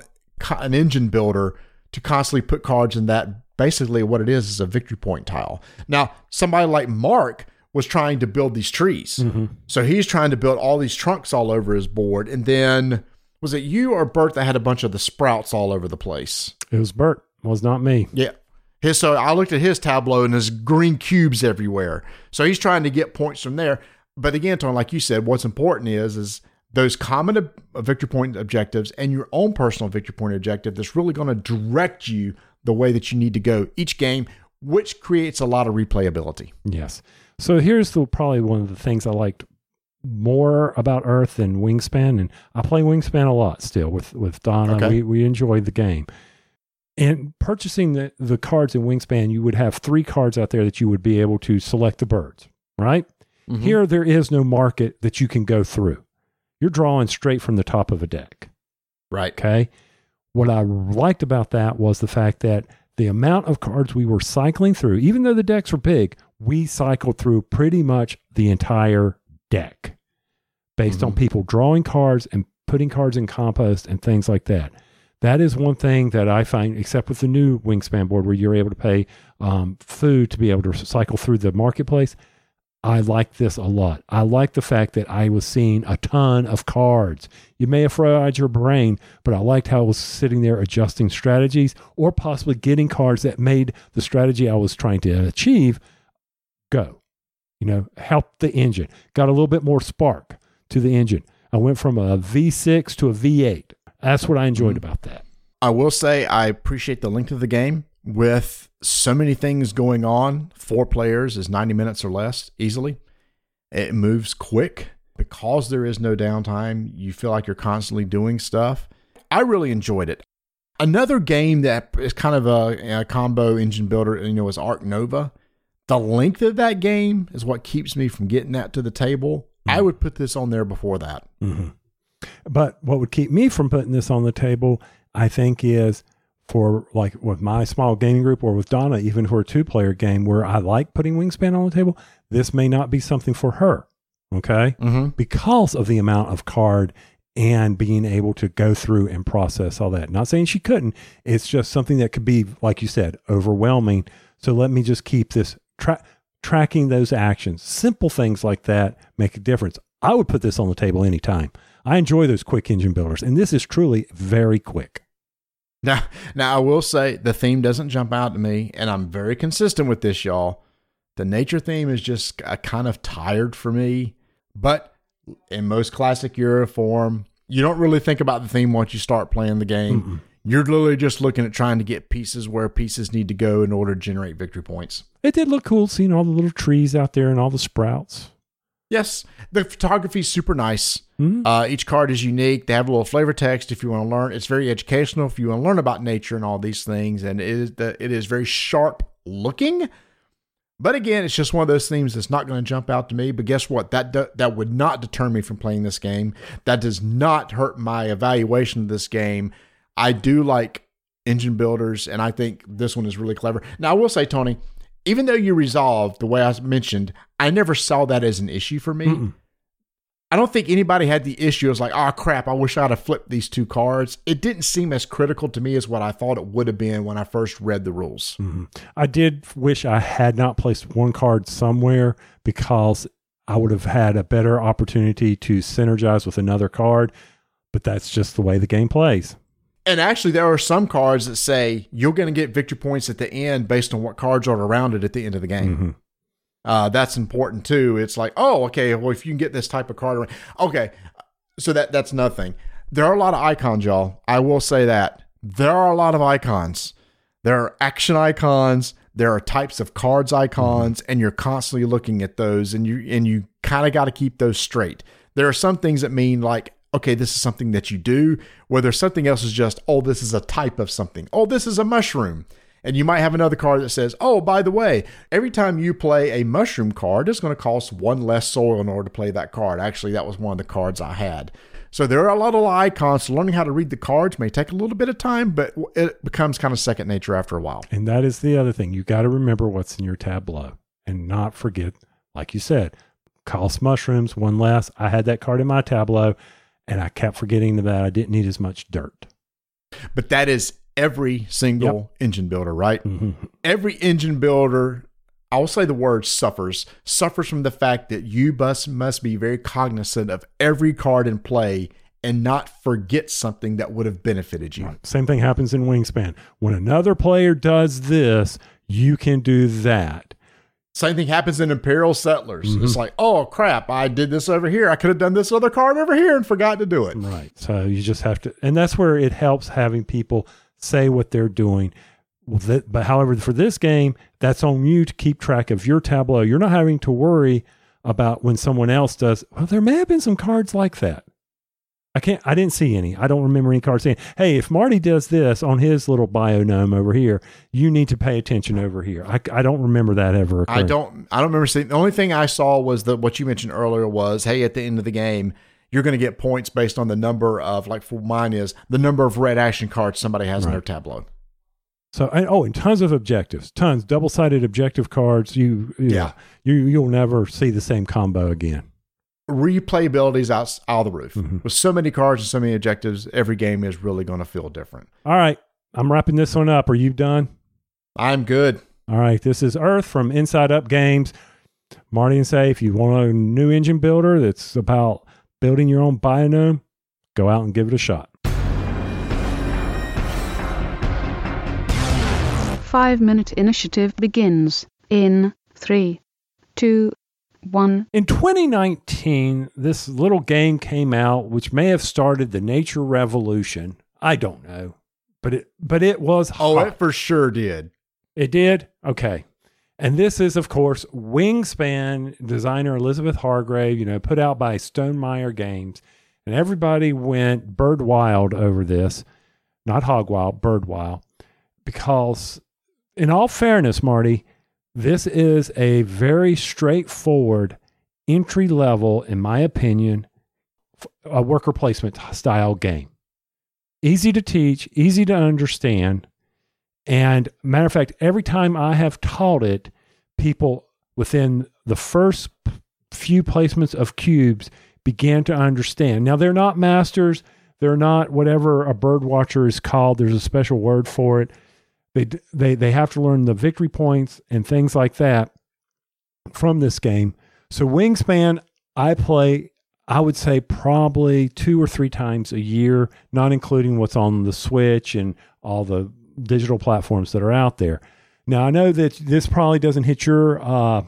B: an engine builder to constantly put cards in that. Basically, what it is is a victory point tile. Now, somebody like Mark was trying to build these trees, so he's trying to build all these trunks all over his board, and then was it you or Bert that had a bunch of the sprouts all over the place?
C: It was Bert, was not me.
B: Yeah. His so I looked at his tableau and there's green cubes everywhere. So he's trying to get points from there. But again, Tony, like you said, what's important is is those common ob- victory point objectives and your own personal victory point objective that's really going to direct you the way that you need to go each game, which creates a lot of replayability.
C: Yes. So here's the probably one of the things I liked more about Earth than Wingspan, and I play Wingspan a lot still with with Donna.
B: Okay.
C: We we enjoyed the game. And purchasing the, the cards in Wingspan, you would have three cards out there that you would be able to select the birds, right? Mm-hmm. Here, there is no market that you can go through. You're drawing straight from the top of a deck.
B: Right.
C: Okay. What I liked about that was the fact that the amount of cards we were cycling through, even though the decks were big, we cycled through pretty much the entire deck based on mm-hmm. people drawing cards and putting cards in compost and things like that. That is one thing that I find, except with the new Wingspan board where you're able to pay um, food to be able to cycle through the marketplace. I like this a lot. I like the fact that I was seeing a ton of cards. You may have fried your brain, but I liked how I was sitting there adjusting strategies or possibly getting cards that made the strategy I was trying to achieve go. You know, help the engine. Got a little bit more spark to the engine. I went from a V6 to a V8. That's what I enjoyed mm-hmm. about that.
B: I will say I appreciate the length of the game with so many things going on. Four players is 90 minutes or less easily. It moves quick because there is no downtime. You feel like you're constantly doing stuff. I really enjoyed it. Another game that is kind of a, a combo engine builder, you know, is Ark Nova. The length of that game is what keeps me from getting that to the table. I mm-hmm. would put this on there before that. Mm-hmm.
C: But what would keep me from putting this on the table, I think, is for like with my small gaming group or with Donna, even for a two player game where I like putting Wingspan on the table, this may not be something for her. Okay.
B: Mm-hmm.
C: Because of the amount of card and being able to go through and process all that. Not saying she couldn't. It's just something that could be, like you said, overwhelming. So let me just keep this tra- tracking those actions. Simple things like that make a difference. I would put this on the table anytime. I enjoy those quick engine builders, and this is truly very quick.
B: Now, now I will say the theme doesn't jump out to me, and I'm very consistent with this, y'all. The nature theme is just uh, kind of tired for me, but in most classic Euro form, you don't really think about the theme once you start playing the game. You're literally just looking at trying to get pieces where pieces need to go in order to generate victory points.
C: It did look cool seeing all the little trees out there and all the sprouts.
B: Yes, the photography is super nice.
C: Mhm.
B: Uh, each card is unique. They have a little flavor text if you want to learn. It's very educational if you want to learn about nature and all these things. And it is the, it is very sharp looking. But again, it's just one of those themes that's not going to jump out to me. But guess what? That do, that would not deter me from playing this game. That does not hurt my evaluation of this game. I do like engine builders, and I think this one is really clever. Now, I will say, Tony, even though you resolved the way I mentioned, I never saw that as an issue for me.
C: Mm-mm.
B: I don't think anybody had the issue as like, oh crap, I wish I'd have flipped these two cards. It didn't seem as critical to me as what I thought it would have been when I first read the rules.
C: Mhm. I did wish I had not placed one card somewhere because I would have had a better opportunity to synergize with another card. But that's just the way the game plays.
B: And actually, there are some cards that say you're going to get victory points at the end based on what cards are around it at the end of the game.
C: Mhm.
B: Uh, that's important too. It's like, oh, okay, well, if you can get this type of card, around- okay, so that that's nothing. There are a lot of icons, y'all. I will say that there are a lot of icons. There are action icons. There are types of cards icons, and you're constantly looking at those, and you and you kind of got to keep those straight. There are some things that mean like, okay, this is something that you do. Whether something else is just, oh, this is a type of something. Oh, this is a mushroom. And you might have another card that says, oh, by the way, every time you play a mushroom card, it's going to cost one less soil in order to play that card. Actually, that was one of the cards I had. So there are a lot of icons. So learning how to read the cards may take a little bit of time, but it becomes kind of second nature after a while.
C: And that is the other thing. You got to remember what's in your tableau and not forget, like you said, cost mushrooms, one less. I had that card in my tableau and I kept forgetting that I didn't need as much dirt.
B: But that is every single engine builder, right?
C: Mhm.
B: Every engine builder, I'll say the word suffers, suffers from the fact that you must, must be very cognizant of every card in play and not forget something that would have benefited you.
C: Same thing happens in Wingspan. When another player does this, you can do that.
B: Same thing happens in Imperial Settlers. It's mm-hmm. like, oh crap, I did this over here. I could have done this other card over here and forgot to do it.
C: Right. So you just have to, and that's where it helps having people say what they're doing. But however, for this game, that's on you to keep track of your tableau. You're not having to worry about when someone else does. Well, there may have been some cards like that. I can't. I didn't see any. I don't remember any cards saying, "Hey, if Marty does this on his little bio gnome over here, you need to pay attention over here." I, I don't remember that ever.
B: I don't I don't remember seeing the only thing I saw was that what you mentioned earlier was, hey, at the end of the game, you're gonna get points based on the number of like for mine is the number of red action cards somebody has in their tableau.
C: So and oh, and tons of objectives, tons double sided objective cards. You
B: Yeah.
C: you you'll never see the same combo again.
B: Replayability is out, out of the roof.
C: Mhm.
B: With so many cards and so many objectives, every game is really going to feel different.
C: All right, I'm wrapping this one up. Are you done?
B: I'm good.
C: All right, this is Earth from Inside Up Games. Marty and say, if you want a new engine builder that's about building your own biome, go out and give it a shot.
F: Five minute initiative begins in three, two, one.
C: In 2019, this little game came out, which may have started the nature revolution. I don't know, but it but it was
B: Oh,
C: hot.
B: it for sure did.
C: It did? Okay. And this is, of course, Wingspan designer Elizabeth Hargrave, you know, put out by Stone Stonemaier Games. And everybody went bird wild over this, not hog wild, bird wild, because, in all fairness, Marty, this is a very straightforward, entry level, in my opinion, a worker placement style game. Easy to teach, easy to understand. And matter of fact, every time I have taught it, people within the first few placements of cubes began to understand. Now they're not masters, they're not whatever a bird watcher is called. There's a special word for it. They they they have to learn the victory points and things like that from this game. So Wingspan, I play. I would say probably two or three times a year, not including what's on the Switch and all the digital platforms that are out there. Now, I know that this probably doesn't hit your uh,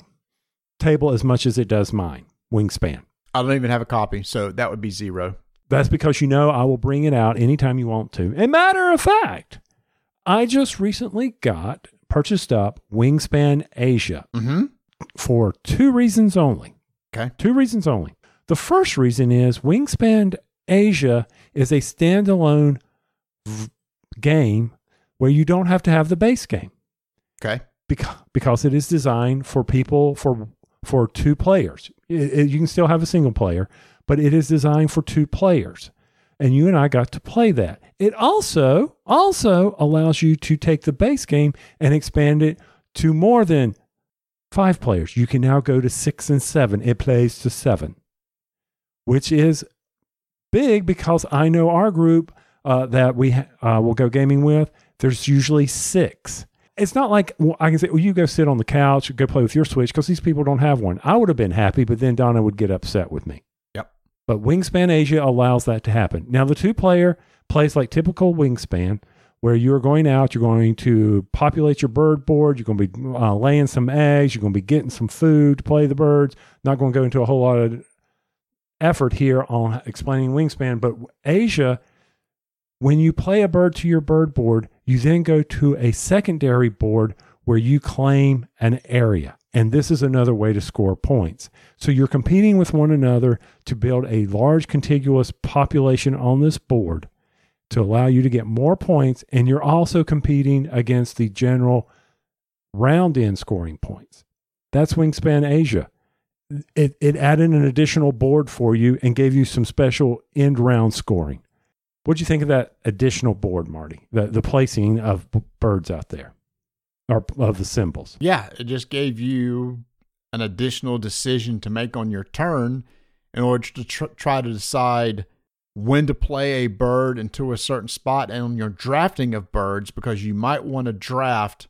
C: table as much as it does mine, Wingspan.
B: I don't even have a copy, so that would be zero.
C: That's because you know I will bring it out anytime you want to. And matter of fact, I just recently got purchased up Wingspan Asia
B: Mm-hmm.
C: for two reasons only.
B: Okay.
C: Two reasons only. The first reason is Wingspan Asia is a standalone v- game where you don't have to have the base game
B: Okay.
C: because, because it is designed for people for for two players. It- it- you can still have a single player, but it is designed for two players. And you and I got to play that. It also also allows you to take the base game and expand it to more than five players. You can now go to six and seven. It plays to seven, which is big because I know our group uh, that we ha- uh, will go gaming with. There's usually six. It's not like well, I can say, well, you go sit on the couch, go play with your Switch because these people don't have one. I would have been happy, but then Donna would get upset with me. But Wingspan Asia allows that to happen. Now, the two player plays like typical Wingspan, where you're going out, you're going to populate your bird board, you're going to be uh, laying some eggs, you're going to be getting some food to play the birds. Not going to go into a whole lot of effort here on explaining Wingspan, but Asia, when you play a bird to your bird board, you then go to a secondary board where you claim an area. And this is another way to score points. So you're competing with one another to build a large contiguous population on this board to allow you to get more points. And you're also competing against the general round in scoring points. That's Wingspan Asia. It, it added an additional board for you and gave you some special end round scoring. What'd you think of that additional board, Marty? The, the placing of b- birds out there or of the symbols.
B: Yeah, it just gave you an additional decision to make on your turn in order to tr- try to decide when to play a bird into a certain spot and on your drafting of birds because you might want to draft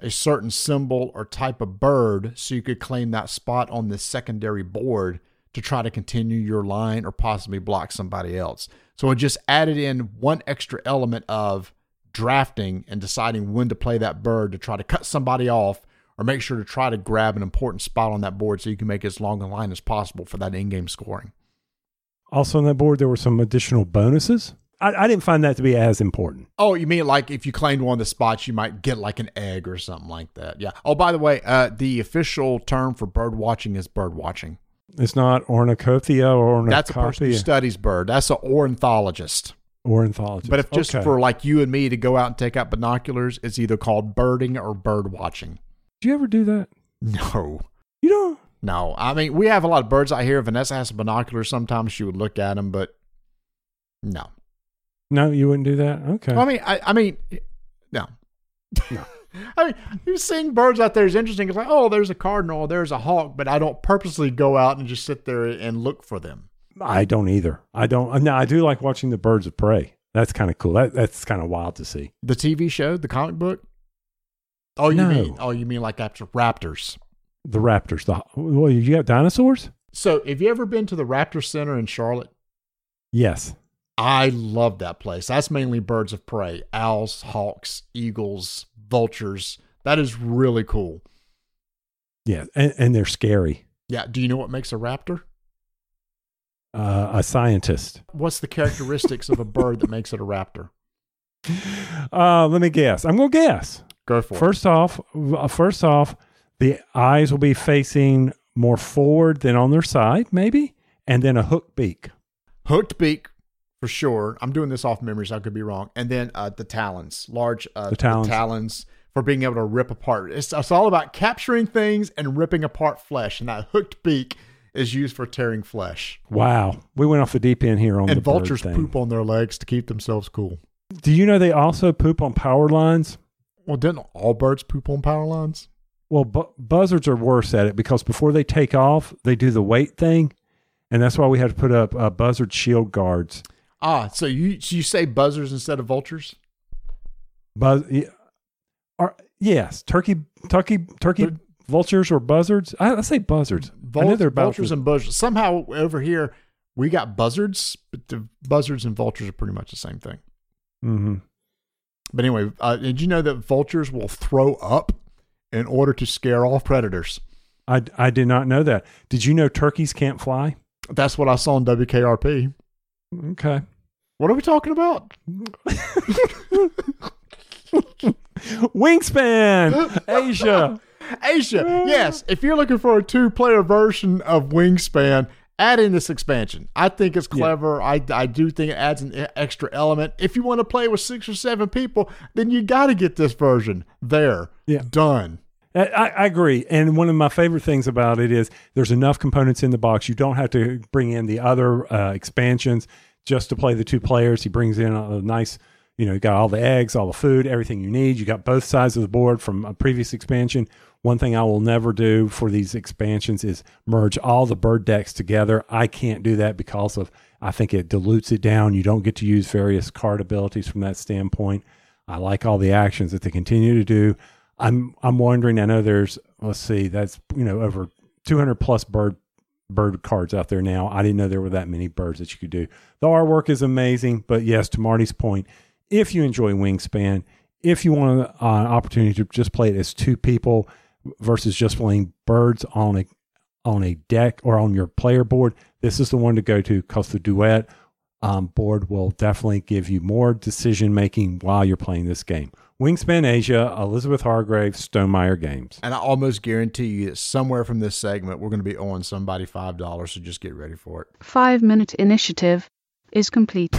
B: a certain symbol or type of bird so you could claim that spot on the secondary board to try to continue your line or possibly block somebody else. So it just added in one extra element of drafting and deciding when to play that bird to try to cut somebody off or make sure to try to grab an important spot on that board so you can make as long a line as possible for that in-game scoring.
C: Also on that board, there were some additional bonuses. I, I didn't find that to be as important.
B: Oh, you mean like if you claimed one of the spots, you might get like an egg or something like that. Yeah. Oh, by the way, uh, the official term for bird watching is bird watching.
C: It's not ornithocothia or
B: That's a person who studies bird. That's an ornithologist.
C: Ornithologist.
B: But if just
C: Okay.
B: for like you and me to go out and take out binoculars, it's either called birding or bird watching.
C: do you ever do that?
B: No.
C: You don't.
B: No. I mean, we have a lot of birds out here. Vanessa has a binoculars. Sometimes she would look at them, but no.
C: No, you wouldn't do that. Okay.
B: I mean, I, I mean, no.
C: No.
B: I mean, you're seeing birds out there is interesting. It's like, oh, there's a cardinal, there's a hawk, but I don't purposely go out and just sit there and look for them.
C: I don't either. I don't. Uh, no, I do like watching the birds of prey. That's kind of cool. That, that's kind of wild to see.
B: The TV show, the comic book. Oh, you
C: No.
B: mean? Oh, you mean like after raptors?
C: The raptors. The well, you got dinosaurs?
B: So, have you ever been to the Raptor Center in Charlotte?
C: Yes.
B: I love that place. That's mainly birds of prey, owls, hawks, eagles, vultures. That is really cool.
C: Yeah, and, and they're scary.
B: Yeah. Do you know what makes a raptor?
C: Uh, a scientist.
B: What's the characteristics of a bird that makes it a raptor?
C: Uh, let me guess. I'm gonna guess.
B: Go for it.
C: First off, uh, first off, the eyes will be facing more forward than on their side, maybe, and then a hook beak.
B: Hooked beak, for sure. I'm doing this off memory, so I could be wrong. And then uh, the talons, large uh,
C: The talons.
B: talons for being able to rip apart. It's, it's all about capturing things and ripping apart flesh. And that hooked beak is used for tearing flesh.
C: Wow, we went off the deep end here on the
B: and
C: bird
B: vultures poop on their legs to keep themselves cool.
C: Do you know they also poop on power lines?
B: Well, didn't all birds poop on power lines?
C: Well, bu- buzzards are worse at it because before they take off, they do the weight thing, and that's why we have to put up uh, buzzard shield guards.
B: Ah, so you so you say buzzards instead of vultures?
C: Buzz, yeah, are, yes, turkey, turkey, turkey,
B: They're-
C: vultures or buzzards. I, I say buzzards. I know they're
B: vultures and buzzards. Somehow over here we got buzzards, but the buzzards and vultures are pretty much the same thing.
C: Mhm.
B: But anyway, uh, did you know that vultures will throw up in order to scare off predators?
C: I, I did not know that. Did you know turkeys can't fly?
B: That's what I saw on WKRP.
C: Okay.
B: What are we talking about?
C: Wingspan, Asia.
B: Asia. Yes, if you're looking for a two-player version of Wingspan, add in this expansion. I think it's
C: Yeah.
B: clever. I, I do think it adds an extra element. If you want to play with six or seven people, then you got to get this version. There.
C: Yeah.
B: Done.
C: I, I agree. And one of my favorite things about it is there's enough components in the box. You don't have to bring in the other uh, expansions just to play the two players. He brings in a, a nice, You know, you got all the eggs, all the food, everything you need. You got both sides of the board from a previous expansion. One thing I will never do for these expansions is merge all the bird decks together. I can't do that because of I think it dilutes it down. You don't get to use various card abilities from that standpoint. I like all the actions that they continue to do. I'm I'm wondering. I know there's let's see, that's you know over 200 plus bird bird cards out there now. I didn't know there were that many birds that you could do. The artwork is amazing, but yes, to Marty's point, if you enjoy Wingspan, if you want an uh, opportunity to just play it as two people versus just playing birds on a on a deck or on your player board, this is the one to go to because the duet um, board will definitely give you more decision making while you're playing this game. Wingspan Asia, Elizabeth Hargrave, Stonemaier Games.
B: And I almost guarantee you that somewhere from this segment, we're going to be owing somebody $5, so just get ready for it.
F: Five minute initiative is complete.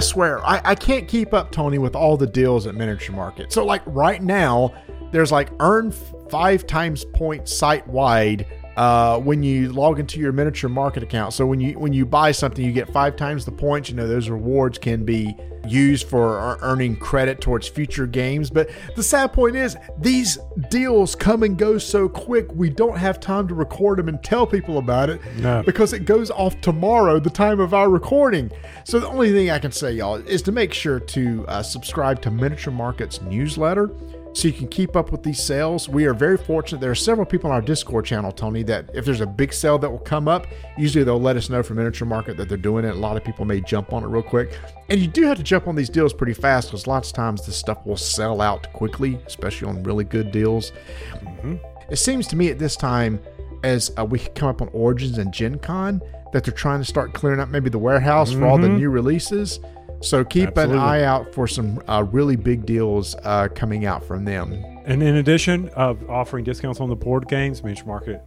B: I swear, I, I can't keep up, Tony, with all the deals at Miniature Market. So, like right now, there's like earn five times points site wide uh, when you log into your miniature market account. So when you when you buy something, you get five times the points. You know those rewards can be used for earning credit towards future games. But the sad point is these deals come and go so quick. We don't have time to record them and tell people about it
C: No.
B: because it goes off tomorrow, the time of our recording. So the only thing I can say, y'all, is to make sure to uh, subscribe to Miniature Market's newsletter so you can keep up with these sales. We are very fortunate. There are several people on our Discord channel, Tony, that if there's a big sale that will come up, usually they'll let us know from Miniature Market that they're doing it. A lot of people may jump on it real quick. And you do have to jump on these deals pretty fast because lots of times this stuff will sell out quickly, especially on really good deals. It seems to me at this time, as uh, we come up on Origins and Gen Con, that they're trying to start clearing up maybe the warehouse for all the new releases. So keep
C: Absolutely.
B: an eye out for some uh, really big deals uh, coming out from them.
C: And in addition of offering discounts on the board games, Miniature Market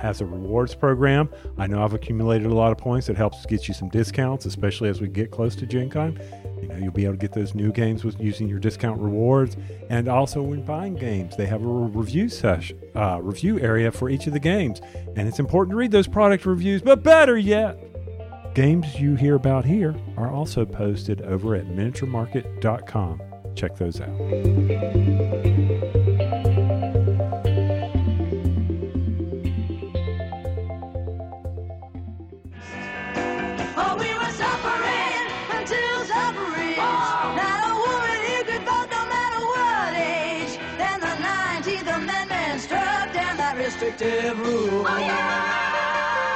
C: has a rewards program. I know I've accumulated a lot of points that helps get you some discounts, especially as we get close to Gen Con. You know, you'll be able to get those new games with using your discount rewards. And also when buying games, they have a review session, uh, review area for each of the games. And it's important to read those product reviews, but better yet, games you hear about here are also posted over at miniaturemarket.com. Check those out.
G: Oh, we were suffering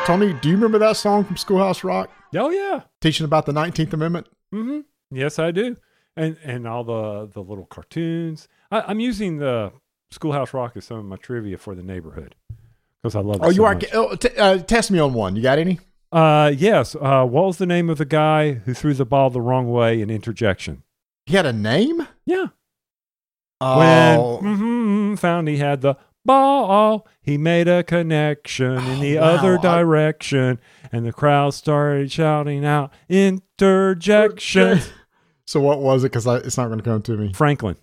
G: until suffering. Not a woman who could vote no matter what age. Then the 19th Amendment struck down that restrictive rule.
B: Tony, do you remember that song from Schoolhouse Rock?
C: Oh, yeah.
B: Teaching about the 19th Amendment?
C: hmm Yes, I do. And and all the the little cartoons. I, I'm using the Schoolhouse Rock as some of my trivia for the neighborhood because I love. It
B: Oh, you
C: so
B: are.
C: much.
B: Oh, t- uh, test me on one. You got any?
C: Uh, yes. Uh, what was the name of the guy who threw the ball the wrong way in interjection?
B: He had a name?
C: Yeah.
B: Oh,
C: When mhm, found he had the ball, he made a connection in oh, the
B: Oh, wow.
C: other direction, and the crowd started shouting out interjection.
B: so what was it? Because it's not going to come to me.
C: Franklin.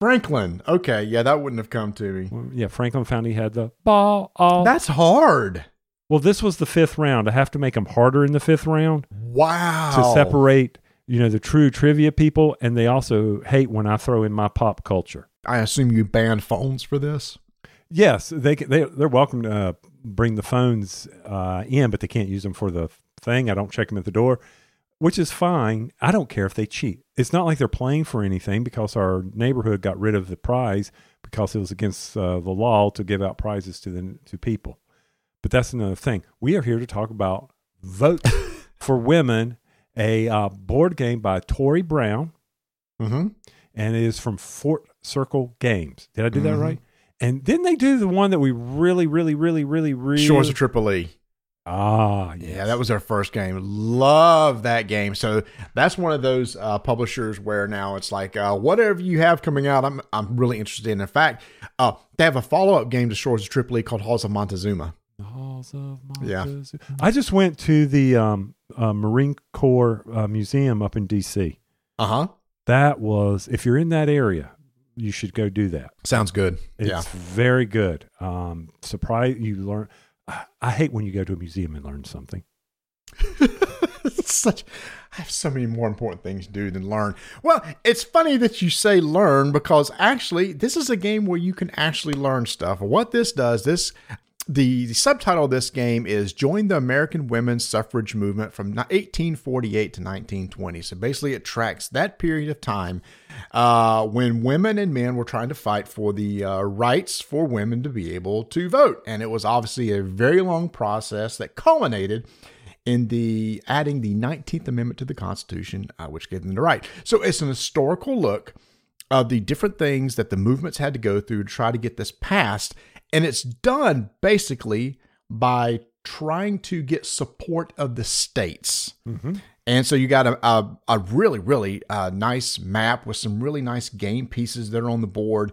B: Franklin. Okay, yeah, that wouldn't have come to me.
C: Well, Yeah, Franklin found he had the ball.
B: That's hard.
C: Well, this was the fifth round. I have to make them harder in the fifth round
B: Wow.
C: to separate, you know, the true trivia people, and they also hate when I throw in my pop culture.
B: I assume you banned phones for this.
C: Yes, they they they're welcome to uh, bring the phones uh, in, but they can't use them for the thing. I don't check them at the door, which is fine. I don't care if they cheat. It's not like they're playing for anything because our neighborhood got rid of the prize because it was against uh, the law to give out prizes to the to people. But that's another thing. We are here to talk about Vote for Women, a uh, board game by Tory Brown,
B: Mm-hmm.
C: and it is from Fort Circle Games. Did I do that
B: Mhm.
C: right? And didn't they do the one that we really, really, really, really, really
B: Shores of Tripoli.
C: Ah, yes.
B: Yeah, that was our first game. Love that game. So that's one of those uh, publishers where now it's like uh, whatever you have coming out, I'm I'm really interested in. In fact, uh, they have a follow up game to Shores of Tripoli called Halls of Montezuma.
C: Halls of Montezuma. Yeah. I just went to the um, uh, Marine Corps uh, Museum up in D.C.
B: Uh huh.
C: That was, if you're in that area, you should go do that.
B: Sounds good.
C: It's
B: yeah.
C: very good. Um, surprise! You learn. I, I hate when you go to a museum and learn something.
B: It's such I have so many more important things to do than learn. Well, it's funny that you say learn because actually this is a game where you can actually learn stuff. What this does, this the, the subtitle of this game is Join the American Women's Suffrage Movement from 1848 to 1920. So basically, it tracks that period of time uh, when women and men were trying to fight for the uh, rights for women to be able to vote. And it was obviously a very long process that culminated in the adding the 19th Amendment to the Constitution, uh, which gave them the right. So it's an historical look of the different things that the movements had to go through to try to get this passed. And it's done basically by trying to get support of the states. And so you got a, a, a really, really uh, nice map with some really nice game pieces that are on the board.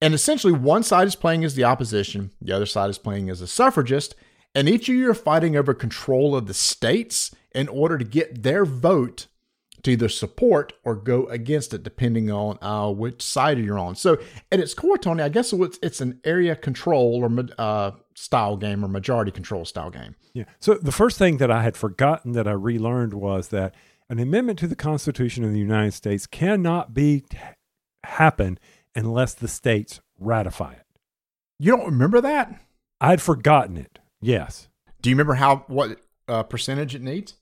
B: And essentially, one side is playing as the opposition, the other side is playing as a suffragist. And each of you are fighting over control of the states in order to get their vote to either support or go against it, depending on uh, which side you're on. So, at its core, Tony, I guess it's, it's an area control or uh, style game or majority control style game.
C: Yeah. So the first thing that I had forgotten that I relearned was that an amendment to the Constitution of the United States cannot be happen unless the states ratify it.
B: You don't remember that?
C: I'd forgotten it. Yes.
B: Do you remember how what uh, percentage it needs?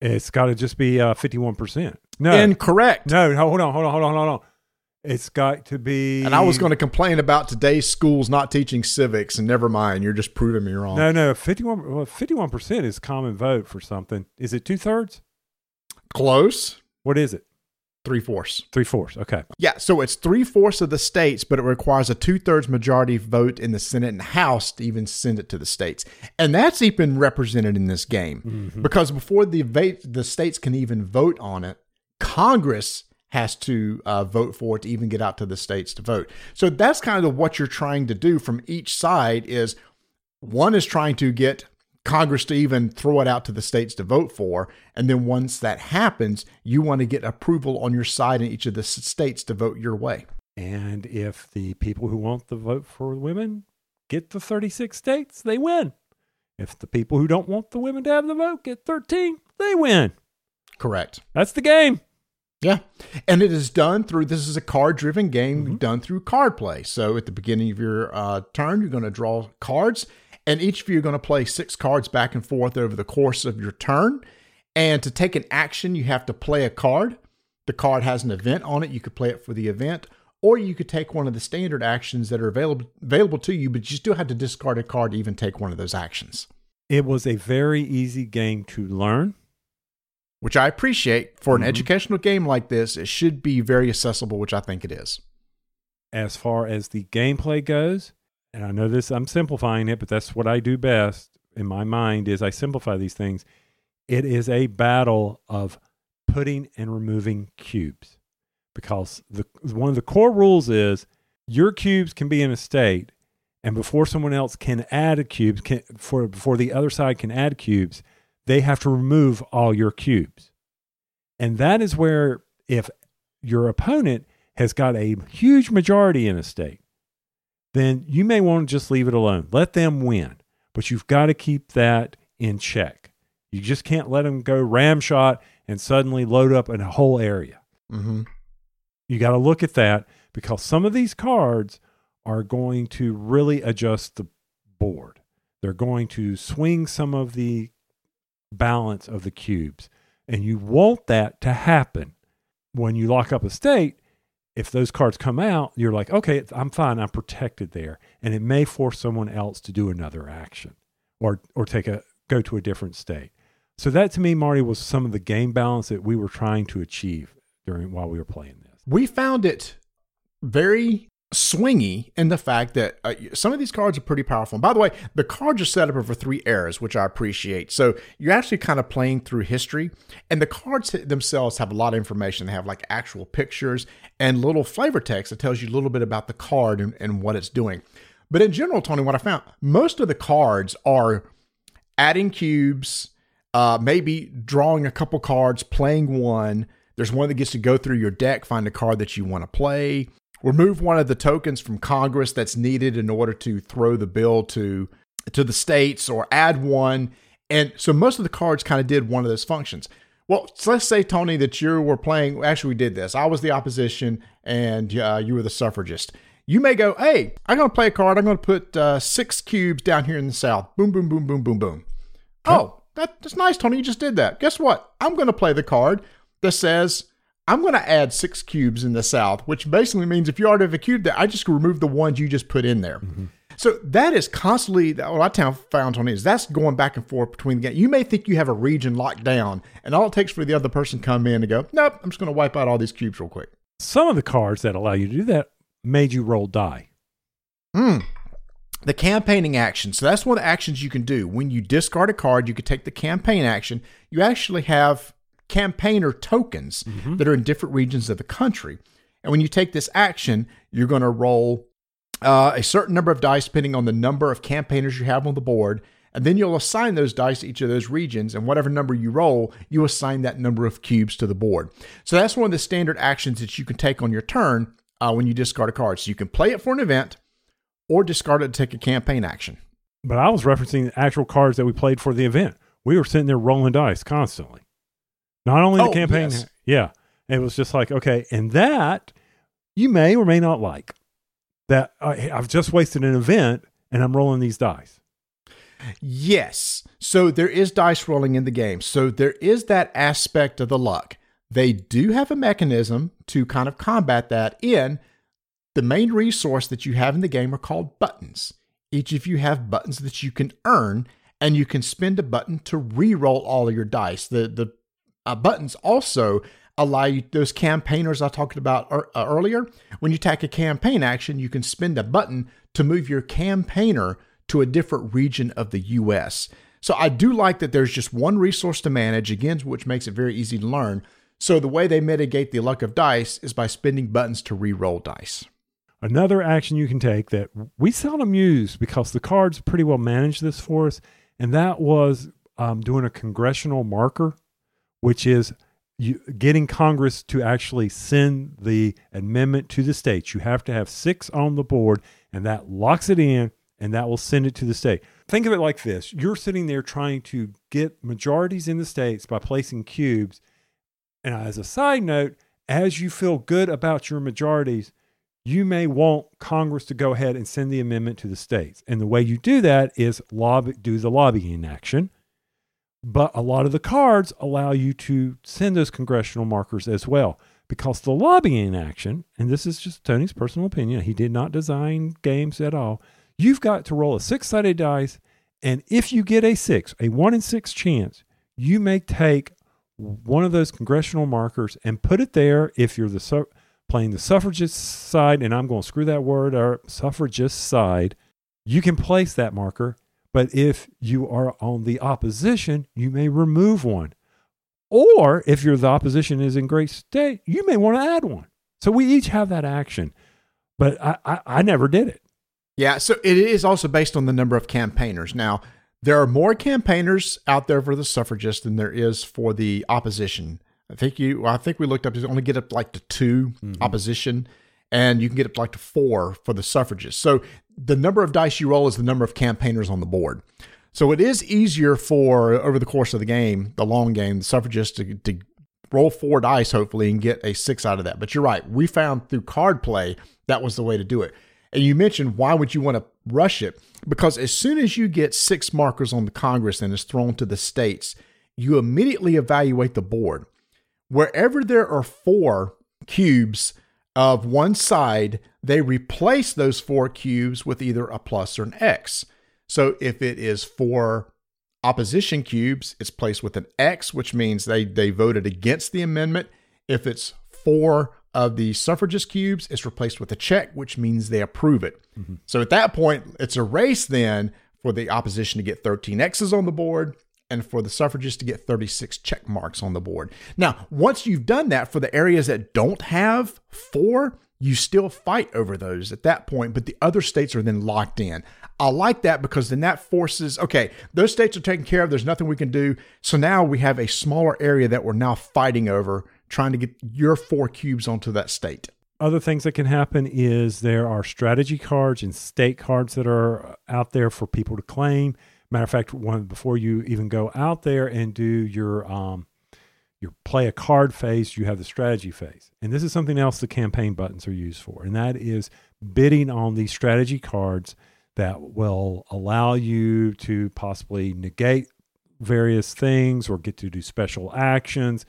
C: It's got to just be uh, 51%. No.
B: Incorrect.
C: no, no, hold on, hold on, hold on, hold on. It's got to be
B: And I was going to complain about today's schools not teaching civics, and never mind, you're just proving me wrong.
C: No, no, 51 well, 51% is common vote for something. Is it two-thirds?
B: Close.
C: What is it?
B: Three fourths.
C: Three-fourths. Okay.
B: Yeah, so it's three fourths of the states, but it requires a two thirds majority vote in the Senate and House to even send it to the states, and that's even represented in this game mm-hmm. because before the va- the states can even vote on it, Congress has to uh, vote for it to even get out to the states to vote. So that's kind of what you're trying to do from each side. Is one is trying to get Congress to even throw it out to the states to vote for. And then once that happens, you want to get approval on your side in each of the states to vote your way.
C: And if the people who want the vote for women get the 36 states, they win. If the people who don't want the women to have the vote get 13, they win.
B: Correct.
C: That's the game.
B: Yeah. And it is done through this is a card driven game done through card play. So at the beginning of your uh, turn, you're going to draw cards, and each of you are going to play six cards back and forth over the course of your turn. And to take an action, you have to play a card. The card has an event on it. You could play it for the event, or you could take one of the standard actions that are available available to you, but you still have to discard a card to even take one of those actions.
C: It was a very easy game to learn.
B: Which I appreciate for an
C: Mhm.
B: educational game like this. It should be very accessible, which I think it is.
C: As far as the gameplay goes, and I know this, I'm simplifying it, but that's what I do best in my mind is I simplify these things. It is a battle of putting and removing cubes because the one of the core rules is your cubes can be in a state and before someone else can add a cube can, for before the other side can add cubes they have to remove all your cubes. And that is where if your opponent has got a huge majority in a state then you may want to just leave it alone. Let them win. But you've got to keep that in check. You just can't let them go ram shot and suddenly load up in a whole area.
B: Mm-hmm.
C: you got to look at that because some of these cards are going to really adjust the board. They're going to swing some of the balance of the cubes. And you want that to happen. When you lock up a state, if those cards come out, you're like, okay, I'm fine. I'm protected there. And it may force someone else to do another action or, or take a, go to a different state. So that to me, Marty, was some of the game balance that we were trying to achieve during while we were playing this.
B: we found it very swingy in the fact that uh, some of these cards are pretty powerful. And by the way, the cards are set up over three eras, which I appreciate. So you're actually kind of playing through history, and the cards themselves have a lot of information. They have like actual pictures and little flavor text that tells you a little bit about the card and, and what it's doing. But in general, Tony, what I found, most of the cards are adding cubes, uh, maybe drawing a couple cards, playing one. There's one that gets to go through your deck, find a card that you want to play, remove one of the tokens from Congress that's needed in order to throw the bill to to the states or add one. And so most of the cards kind of did one of those functions. Well, so let's say Tony that you were playing. Actually, we did this. I was the opposition, and uh, you were the suffragist. You may go, "Hey, I'm going to play a card. I'm going to put uh, six cubes down here in the south. Boom, boom, boom, boom, boom, boom. Oh, that, that's nice, Tony. You just did that. Guess what? I'm going to play the card that says I'm going to add six cubes in the south, which basically means if you already have a cube there, I just remove the ones you just put in there. So that is constantly what I town- found on is that's going back and forth between the game. You may think you have a region locked down, and all it takes for the other person to come in and go, nope, I'm just going to wipe out all these cubes real quick.
C: Some of the cards that allow you to do that made you roll die.
B: Mm. The campaigning action. So that's one of the actions you can do. When you discard a card, you can take the campaign action. You actually have campaigner tokens that are in different regions of the country. And when you take this action, you're going to roll uh, a certain number of dice depending on the number of campaigners you have on the board. And then you'll assign those dice to each of those regions. And whatever number you roll, you assign that number of cubes to the board. So that's one of the standard actions that you can take on your turn uh, when you discard a card. So you can play it for an event or discard it to take a campaign action.
C: But I was referencing the actual cards that we played for the event. We were sitting there rolling dice constantly. Not only the
B: Oh,
C: campaign,
B: yes.
C: yeah. It was just like, okay, and that you may or may not like. That I, I've just wasted an event and I'm rolling these dice.
B: Yes. So there is dice rolling in the game. So there is that aspect of the luck. They do have a mechanism to kind of combat that in the main resource that you have in the game are called buttons. Each of you have buttons that you can earn and you can spend a button to re-roll all of your dice. The the uh, buttons also allow you those campaigners I talked about uh, earlier. When you take a campaign action, you can spend a button to move your campaigner to a different region of the U.S. So I do like that there's just one resource to manage again, which makes it very easy to learn. So the way they mitigate the luck of dice is by spending buttons to re-roll dice.
C: Another action you can take that we seldom use because the cards pretty well manage this for us, and that was um, doing a congressional marker, which is you, getting Congress to actually send the amendment to the states. You have to have six on the board, and that locks it in, and that will send it to the state. Think of it like this you're sitting there trying to get majorities in the states by placing cubes. And as a side note, as you feel good about your majorities, you may want Congress to go ahead and send the amendment to the states. And the way you do that is lobby, do the lobbying action. But a lot of the cards allow you to send those congressional markers as well. Because the lobbying action, and this is just Tony's personal opinion, he did not design games at all. You've got to roll a six sided dice. And if you get a six, a one in six chance, you may take one of those congressional markers and put it there if you're the su- playing the suffragist side, and I'm going to screw that word or suffragist side, you can place that marker. But if you are on the opposition, you may remove one. Or if you're the opposition is in great state, you may want to add one. So we each have that action. But I, I, I never did it.
B: Yeah, so it is also based on the number of campaigners. Now, there are more campaigners out there for the suffragists than there is for the opposition. I think you, I think we looked up to only get up like to 2 mm-hmm. opposition, and you can get up like to four for the suffragists. So the number of dice you roll is the number of campaigners on the board. So it is easier for over the course of the game, the long game, the suffragists to, to roll four dice hopefully and get a six out of that. But you're right, we found through card play that was the way to do it. And you mentioned why would you want to rush it? Because as soon as you get six markers on the Congress and it's thrown to the states, you immediately evaluate the board. Wherever there are four cubes of one side, they replace those four cubes with either a plus or an X. So if it is four opposition cubes, it's placed with an X, which means they, they voted against the amendment. If it's four of the suffragist cubes, it's replaced with a check, which means they approve it. Mm-hmm. So at that point, it's a race then for the opposition to get 13 X's on the board and for the suffragists to get 36 check marks on the board. Now, once you've done that for the areas that don't have four, you still fight over those at that point, but the other states are then locked in. I like that because then that forces, okay, those states are taken care of. There's nothing we can do. So now we have a smaller area that we're now fighting over, trying to get your four cubes onto that state.
C: other things that can happen is there are strategy cards and state cards that are out there for people to claim. Matter of fact, one before you even go out there and do your um, your play a card phase, you have the strategy phase, and this is something else the campaign buttons are used for, and that is bidding on these strategy cards that will allow you to possibly negate various things or get to do special actions.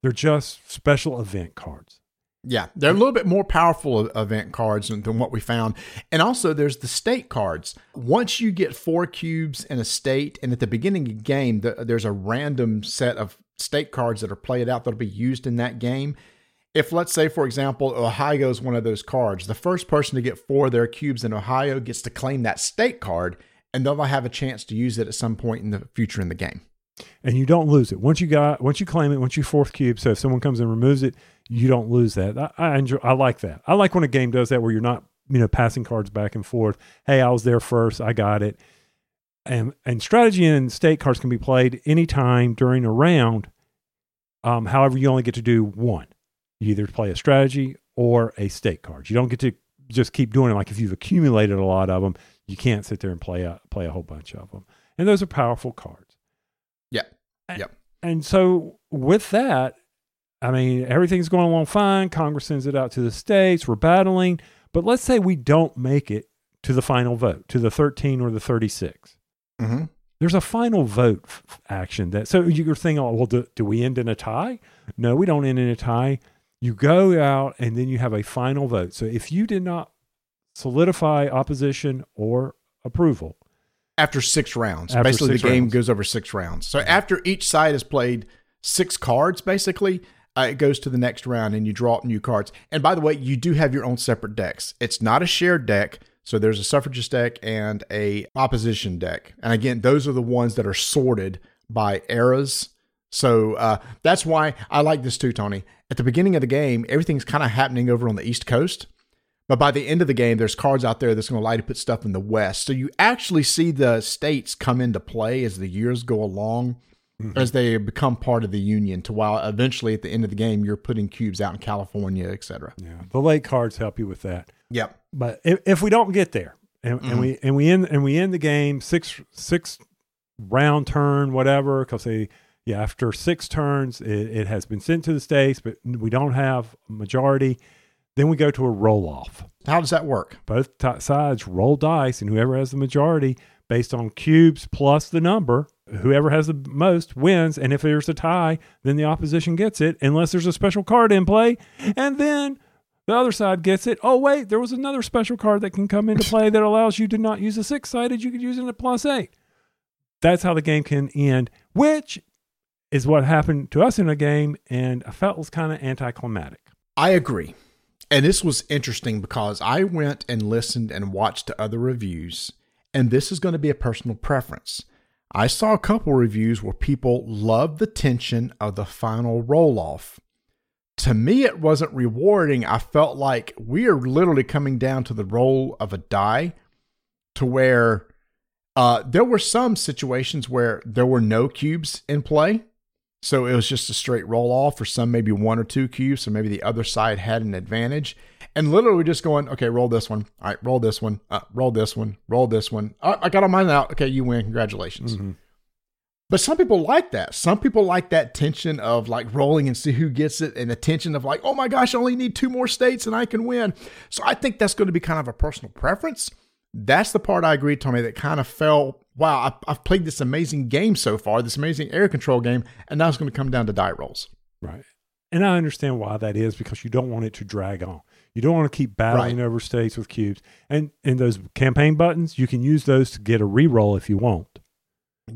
C: They're just special event cards.
B: Yeah, they're a little bit more powerful event cards than, than what we found. And also, there's the state cards. Once you get four cubes in a state, and at the beginning of the game, the, there's a random set of state cards that are played out that'll be used in that game. If, let's say, for example, Ohio is one of those cards, the first person to get four of their cubes in Ohio gets to claim that state card, and they'll have a chance to use it at some point in the future in the game.
C: and you don't lose it once you got once you claim it once you fourth cube so if someone comes and removes it you don't lose that. I, I enjoy i like that. I like when a game does that where you're not you know passing cards back and forth. Hey i was there first. I got it. And and strategy and state cards can be played anytime during a round um, however you only get to do one. You either play a strategy or a state card. You don't get to just keep doing it. Like if you've accumulated a lot of them you can't sit there and play a play a whole bunch of them. And those are powerful cards.
B: Yeah.
C: and,
B: Yep.
C: And so with that, I mean, everything's going along fine. Congress sends it out to the states. We're battling. But let's say we don't make it to the final vote, to the 13 or the 36.
B: Mm-hmm.
C: There's a final vote f- action that, so you're thinking, oh, well, do, do we end in a tie? No, we don't end in a tie. You go out and then you have a final vote. So if you did not solidify opposition or approval,
B: after six rounds.
C: After
B: basically,
C: six
B: the game
C: rounds.
B: goes over six rounds. So after each side has played six cards, basically, uh, it goes to the next round and you draw up new cards. And by the way, you do have your own separate decks. It's not a shared deck. So there's a suffragist deck and a opposition deck. And again, those are the ones that are sorted by eras. So uh, that's why I like this too, Tony. At the beginning of the game, everything's kind of happening over on the East Coast. But by the end of the game, there's cards out there that's going to allow you to put stuff in the West. So you actually see the states come into play as the years go along, Mm-hmm. as they become part of the union. To while eventually at the end of the game, you're putting cubes out in California, etc.
C: yeah, the late cards help you with that.
B: Yep.
C: but if, if we don't get there and, and mm-hmm. we and we end and we end the game six six round turn whatever because they yeah after six turns it, it has been sent to the states but we don't have a majority then we go to a roll off
B: How does that work?
C: both t- sides roll dice and whoever has the majority based on cubes plus the number whoever has the most wins and if there's a tie then the opposition gets it unless there's a special card in play and then the other side gets it oh wait there was another special card that can come into play that allows you to not use a six sided you could use it at plus eight that's how the game can end which is what happened to us in a game and i felt was kind of anticlimactic
B: I agree. And this was interesting because I went and listened and watched other reviews, and this is going to be a personal preference. I saw a couple reviews where people loved the tension of the final roll off. To me, it wasn't rewarding. I felt like we are literally coming down to the roll of a die to where uh, there were some situations where there were no cubes in play. So it was just a straight roll off or some, maybe one or two cubes. So maybe the other side had an advantage. And literally just going, okay, roll this one. All right, roll this one. Uh, roll this one. Roll this one. I got all mine out. Okay, you win. Congratulations. But some people like that. Some people like that tension of like rolling and see who gets it and the tension of like, oh my gosh, I only need two more states and I can win. So I think that's going to be kind of a personal preference. That's the part I agree, Tommy, that kind of fell. Wow, I've played this amazing game so far, this amazing air control game, and now it's going to come down to die rolls.
C: Right. And I understand why that is because you don't want it to drag on. You don't want to keep battling
B: Right.
C: over states with cubes. And and those campaign buttons, you can use those to get a reroll if you want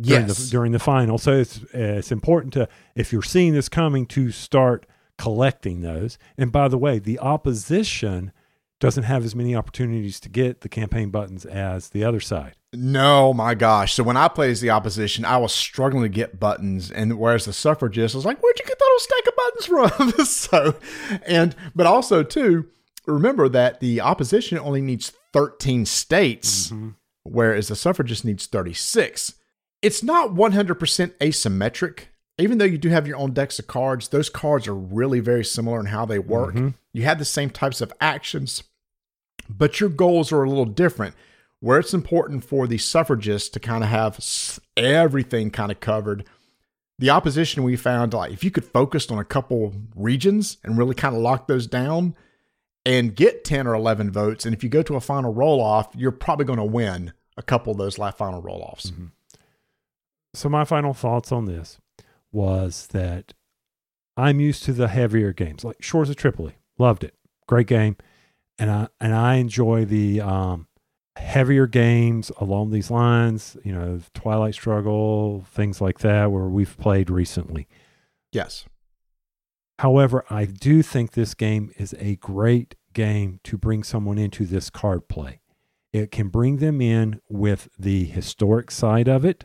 C: during, the, during the final. So it's uh, it's important to if you're seeing this coming to start collecting those. And by the way, the opposition doesn't have as many opportunities to get the campaign buttons as the other side.
B: No, my gosh. So when I played as the opposition, I was struggling to get buttons. And whereas the suffragist was like, where'd you get that little stack of buttons from? so, and, but also, too, remember that the opposition only needs 13 states, mm-hmm. whereas the suffragist needs 36. It's not 100% asymmetric even though you do have your own decks of cards, those cards are really very similar in how they work. Mm-hmm. You have the same types of actions, but your goals are a little different. Where it's important for the suffragists to kind of have everything kind of covered, the opposition we found like if you could focus on a couple regions and really kind of lock those down and get 10 or 11 votes, and if you go to a final roll off, you're probably going to win a couple of those last final roll offs.
C: So my final thoughts on this was that I'm used to the heavier games, like Shores of Tripoli. Loved it, great game, and I and I enjoy the um, heavier games along these lines. You know, Twilight Struggle, things like that, where we've played recently.
B: Yes.
C: However, I do think this game is a great game to bring someone into this card play. It can bring them in with the historic side of it,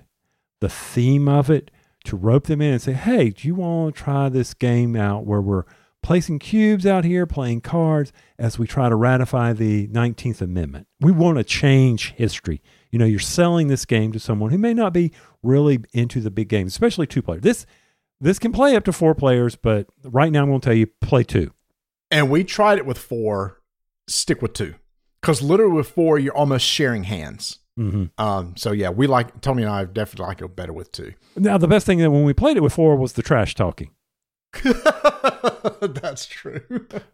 C: the theme of it, to rope them in and say, hey, do you want to try this game out where we're placing cubes out here, playing cards as we try to ratify the 19th Amendment? We want to change history. You know, you're selling this game to someone who may not be really into the big games, especially two players. This this can play up to four players, but right now I'm going to tell you play two.
B: And we tried it with four, stick with two. Because literally with four, you're almost sharing hands.
C: Mm-hmm.
B: Um, so yeah, we like Tony and I definitely like it better with two.
C: Now, the best thing that when we played it with four was the trash talking.
B: That's true.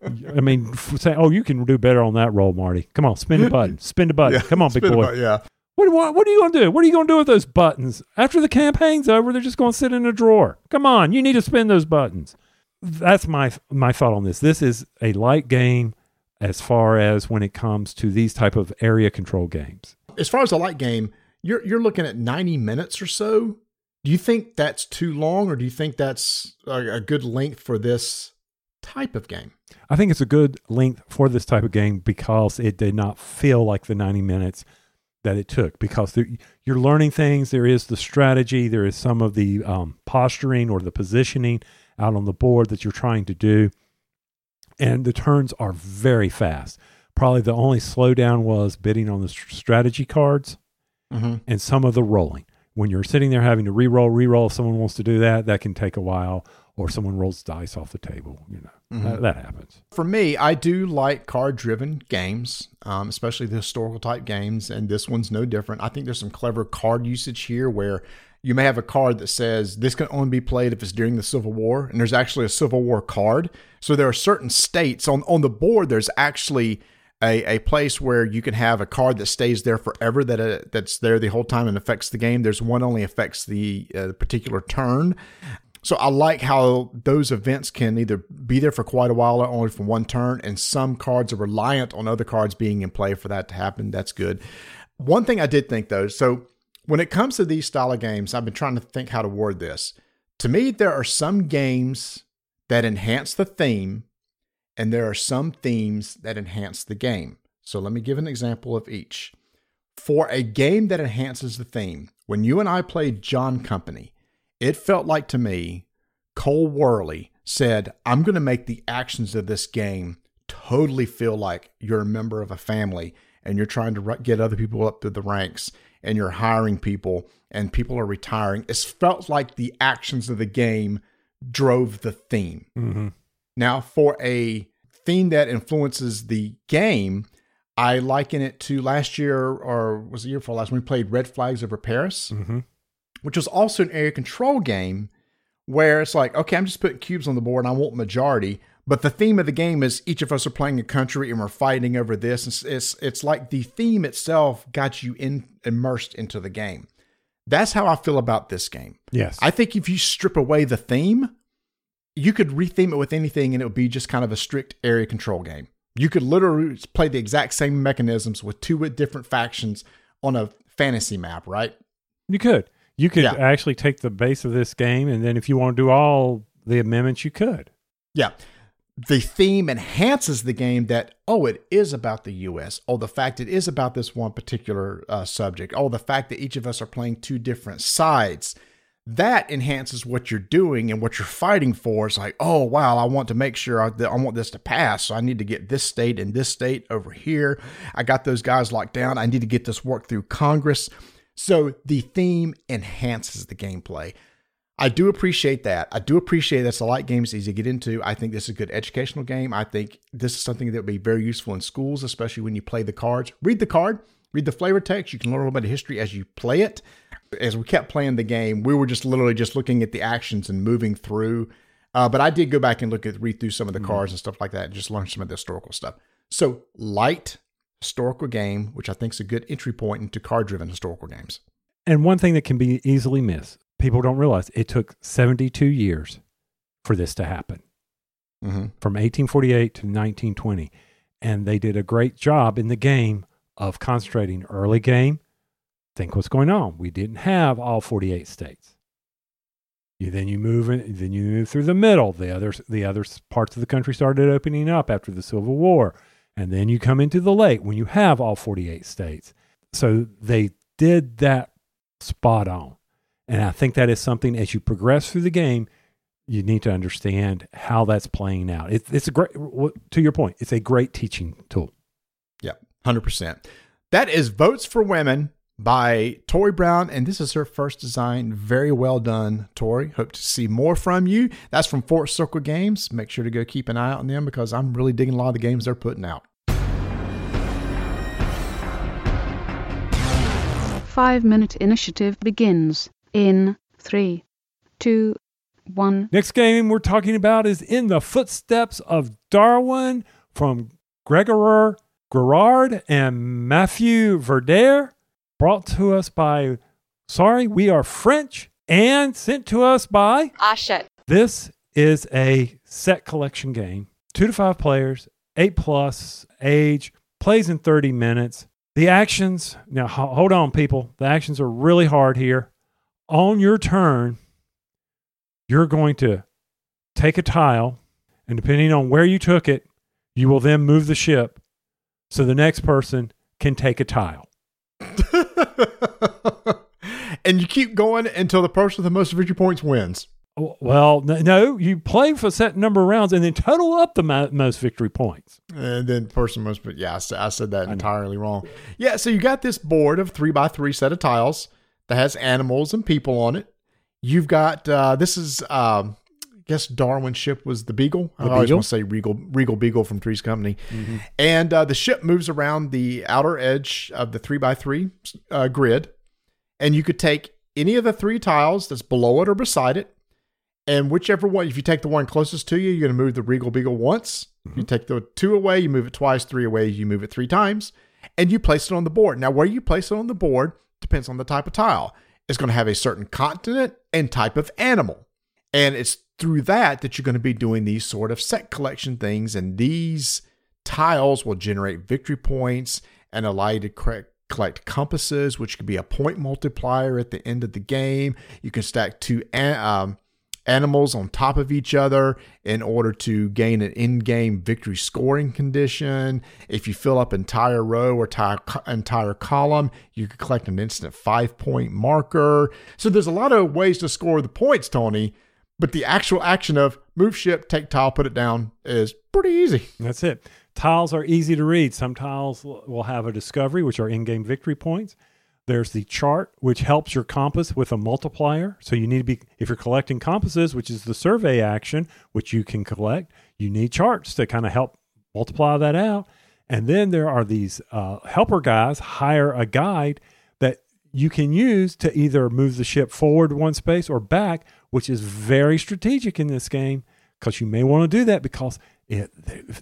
C: I mean, say, oh, you can do better on that roll, Marty. Come on, spin the button. Spin the button. Come on, big boy.
B: about- yeah.
C: What, what, what are you going to do? What are you going to do with those buttons? After the campaign's over, they're just going to sit in a drawer. Come on, you need to spin those buttons. That's my my thought on this. This is a light game as far as when it comes to these type of area control games.
B: As far as a light game, you're you're looking at 90 minutes or so. Do you think that's too long, or do you think that's a, a good length for this type of game?
C: I think it's a good length for this type of game because it did not feel like the 90 minutes that it took because there, you're learning things. There is the strategy, there is some of the um, posturing or the positioning out on the board that you're trying to do. And the turns are very fast. Probably the only slowdown was bidding on the strategy cards
B: Mm-hmm.
C: and some of the rolling. When you're sitting there having to re-roll, re-roll, if someone wants to do that, that can take a while, or someone rolls dice off the table. You know, that, that happens.
B: For me, I do like card driven games, um, especially the historical type games, and this one's no different. I think there's some clever card usage here where you may have a card that says this can only be played if it's during the Civil War, and there's actually a Civil War card. So there are certain states on, on the board, there's actually a, a place where you can have a card that stays there forever that uh, that's there the whole time and affects the game. There's one only affects the uh, particular turn. So I like how those events can either be there for quite a while or only for one turn, and some cards are reliant on other cards being in play for that to happen. That's good. One thing I did think though, so when it comes to these style of games, I've been trying to think how to word this. To me, there are some games that enhance the theme, and there are some themes that enhance the game. So let me give an example of each. For a game that enhances the theme, when you and I played John Company, it felt like to me, Cole Wehrle said, I'm going to make the actions of this game totally feel like you're a member of a family and you're trying to get other people up through the ranks and you're hiring people and people are retiring. It felt like the actions of the game drove the theme.
C: Mm-hmm.
B: Now, for a theme that influences the game, I liken it to last year, or was the year before last, when we played Red Flags Over Paris,
C: Mm-hmm.
B: Which was also an area control game where it's like, okay, I'm just putting cubes on the board and I want majority. But the theme of the game is each of us are playing a country and we're fighting over this. It's it's, it's like the theme itself got you in immersed into the game. That's how I feel about this game.
C: Yes.
B: I think if you strip away the theme, you could retheme it with anything and it would be just kind of a strict area control game. You could literally play the exact same mechanisms with two different factions on a fantasy map, right?
C: You could. You could
B: Yeah.
C: actually take the base of this game, and then if you want to do all the amendments, you could.
B: Yeah. The theme enhances the game that, oh, it is about the US. Oh, the fact it is about this one particular uh, subject. Oh, the fact that each of us are playing two different sides. That enhances what you're doing and what you're fighting for. It's like, oh, wow, I want to make sure I, I want this to pass. So I need to get this state and this state over here. I got those guys locked down. I need to get this work through Congress. So the theme enhances the gameplay. I do appreciate that. I do appreciate that's a light game. It's easy to get into. I think this is a good educational game. I think this is something that would be very useful in schools, especially when you play the cards. Read the card, read the flavor text. You can learn a little bit of history as you play it. As we kept playing the game, we were just literally just looking at the actions and moving through. Uh, but I did go back and look at read through some of the cards and stuff like that, and just learn some of the historical stuff. So light historical game, which I think is a good entry point into card-driven historical games.
C: And one thing that can be easily missed, people don't realize it took 72 years for this to happen
B: Mm-hmm.
C: from 1848 to 1920. And they did a great job in the game of concentrating early game. Think what's going on. We didn't have all 48 states. You, then you move in, then you move through the middle. The other the other parts of the country started opening up after the Civil War, and then you come into the late when you have all 48 states. So they did that spot on, and I think that is something as you progress through the game, you need to understand how that's playing out. It's it's a great to your point. It's a great teaching tool.
B: Hundred percent. That is Votes for Women by Tory Brown, and this is her first design. Very well done, Tory. Hope to see more from you. That's from Fort Circle Games. Make sure to go keep an eye out on them because I'm really digging a lot of the games they're putting out.
F: Five minute initiative begins in three, two, one.
C: Next game we're talking about is In the Footsteps of Darwin from Gregor Gerard and Matthew Verder, brought to us by Sorry, we are French, and sent to us by
H: Hachette.
C: This is a set collection game. Two to five players, eight plus age, plays in 30 minutes. The actions, now hold on, people. The actions are really hard here. On your turn, you're going to take a tile, and depending on where you took it, you will then move the ship so the next person can take a tile.
B: and you keep going until the person with the most victory points wins.
C: Oh, Well, no, you play for a set number of rounds and then total up the mo- most victory points.
B: And then person most, but yeah, I said, I said that entirely wrong. Yeah, so you got this board of three by three set of tiles that has animals and people on it. You've got uh, this is um, I guess Darwin's ship was the Beagle. I
C: The
B: always
C: Beagle?
B: want to say Regal Regal Beagle from Three's Company, and uh, the ship moves around the outer edge of the three by three uh, grid, and you could take any of the three tiles that's below it or beside it, and whichever one, if you take the one closest to you, you're going to move the Regal Beagle once. If you take the two away, you move it twice. Three away, you move it three times, and you place it on the board. Now, where you place it on the board depends on the type of tile. It's going to have a certain continent and type of animal, and it's through that that you're going to be doing these sort of set collection things, and these tiles will generate victory points and allow you to correct collect compasses, which could be a point multiplier at the end of the game. You can stack two um, animals on top of each other in order to gain an in-game victory scoring condition. If you fill up entire row or entire, entire column, you could collect an instant five-point marker. So there's a lot of ways to score the points, Tony. But the actual action of move ship, take tile, put it down is pretty easy.
C: That's it. Tiles are easy to read. Some tiles will have a discovery, which are in game victory points. There's the chart, which helps your compass with a multiplier. So you need to be, if you're collecting compasses, which is the survey action, which you can collect, you need charts to kind of help multiply that out. And then there are these uh, helper guys, hire a guide that you can use to either move the ship forward one space or back, which is very strategic in this game because you may want to do that because it,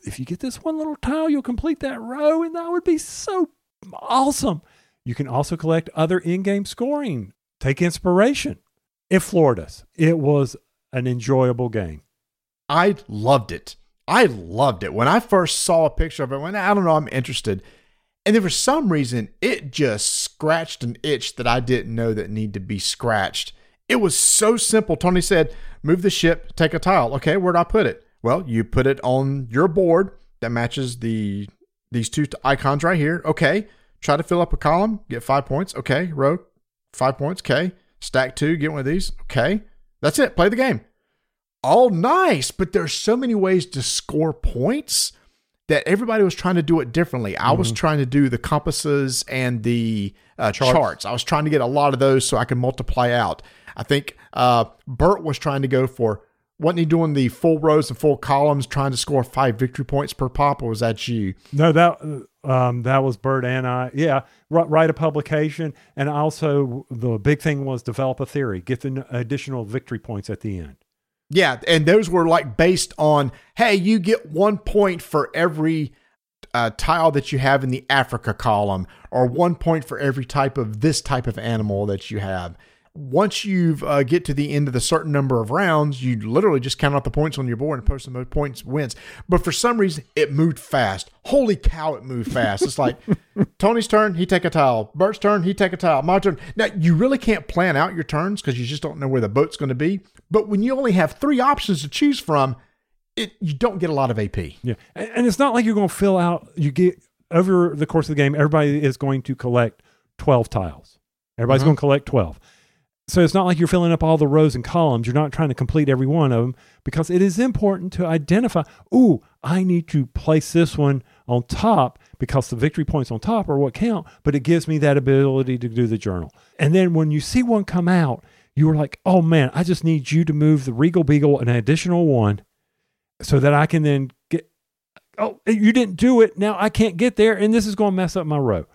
C: if you get this one little tile, you'll complete that row, and that would be so awesome. You can also collect other in game scoring, take inspiration. It floored us. It was an enjoyable game.
B: I loved it. I loved it. When I first saw a picture of it, when I don't know, I'm interested. And then for some reason, it just scratched an itch that I didn't know that needed to be scratched. It was so simple. Tony said, move the ship, take a tile. Okay, where'd I put it? Well, you put it on your board that matches the these two icons right here. Okay. Try to fill up a column, get five points. Okay. Row, five points. Okay. Stack two, get one of these. Okay. That's it. Play the game all nice, but there's so many ways to score points that everybody was trying to do it differently. I was trying to do the compasses and the uh, charts. I was trying to get a lot of those so I could multiply out. I think uh, Bert was trying to go for wasn't he doing the full rows and full columns, trying to score five victory points per pop, or was that you?
C: No, that um, that was Bert and I. Yeah, write, write a publication, and also the big thing was develop a theory, get the additional victory points at the end.
B: Yeah, and those were like based on, hey, you get one point for every uh, tile that you have in the Africa column, or one point for every type of this type of animal that you have. Once you uh, get to the end of the certain number of rounds, you literally just count out the points on your board and post the most points wins. But for some reason, it moved fast. Holy cow, it moved fast. It's like Tony's turn, he take a tile. Bert's turn, he take a tile. My turn. Now you really can't plan out your turns because you just don't know where the boat's going to be. But when you only have three options to choose from, it you don't get a lot of AP.
C: Yeah, and, and it's not like you're going to fill out. You get over the course of the game, everybody is going to collect twelve tiles. Everybody's
B: Mhm.
C: going to collect twelve. So it's not like you're filling up all the rows and columns. You're not trying to complete every one of them because it is important to identify. Ooh, I need to place this one on top because the victory points on top are what count. But it gives me that ability to do the journal. And then when you see one come out, you are like, "Oh man, I just need you to move the Regal Beagle an additional one." so that I can then get. Oh, you didn't do it. Now I can't get there, and this is going to mess up my row.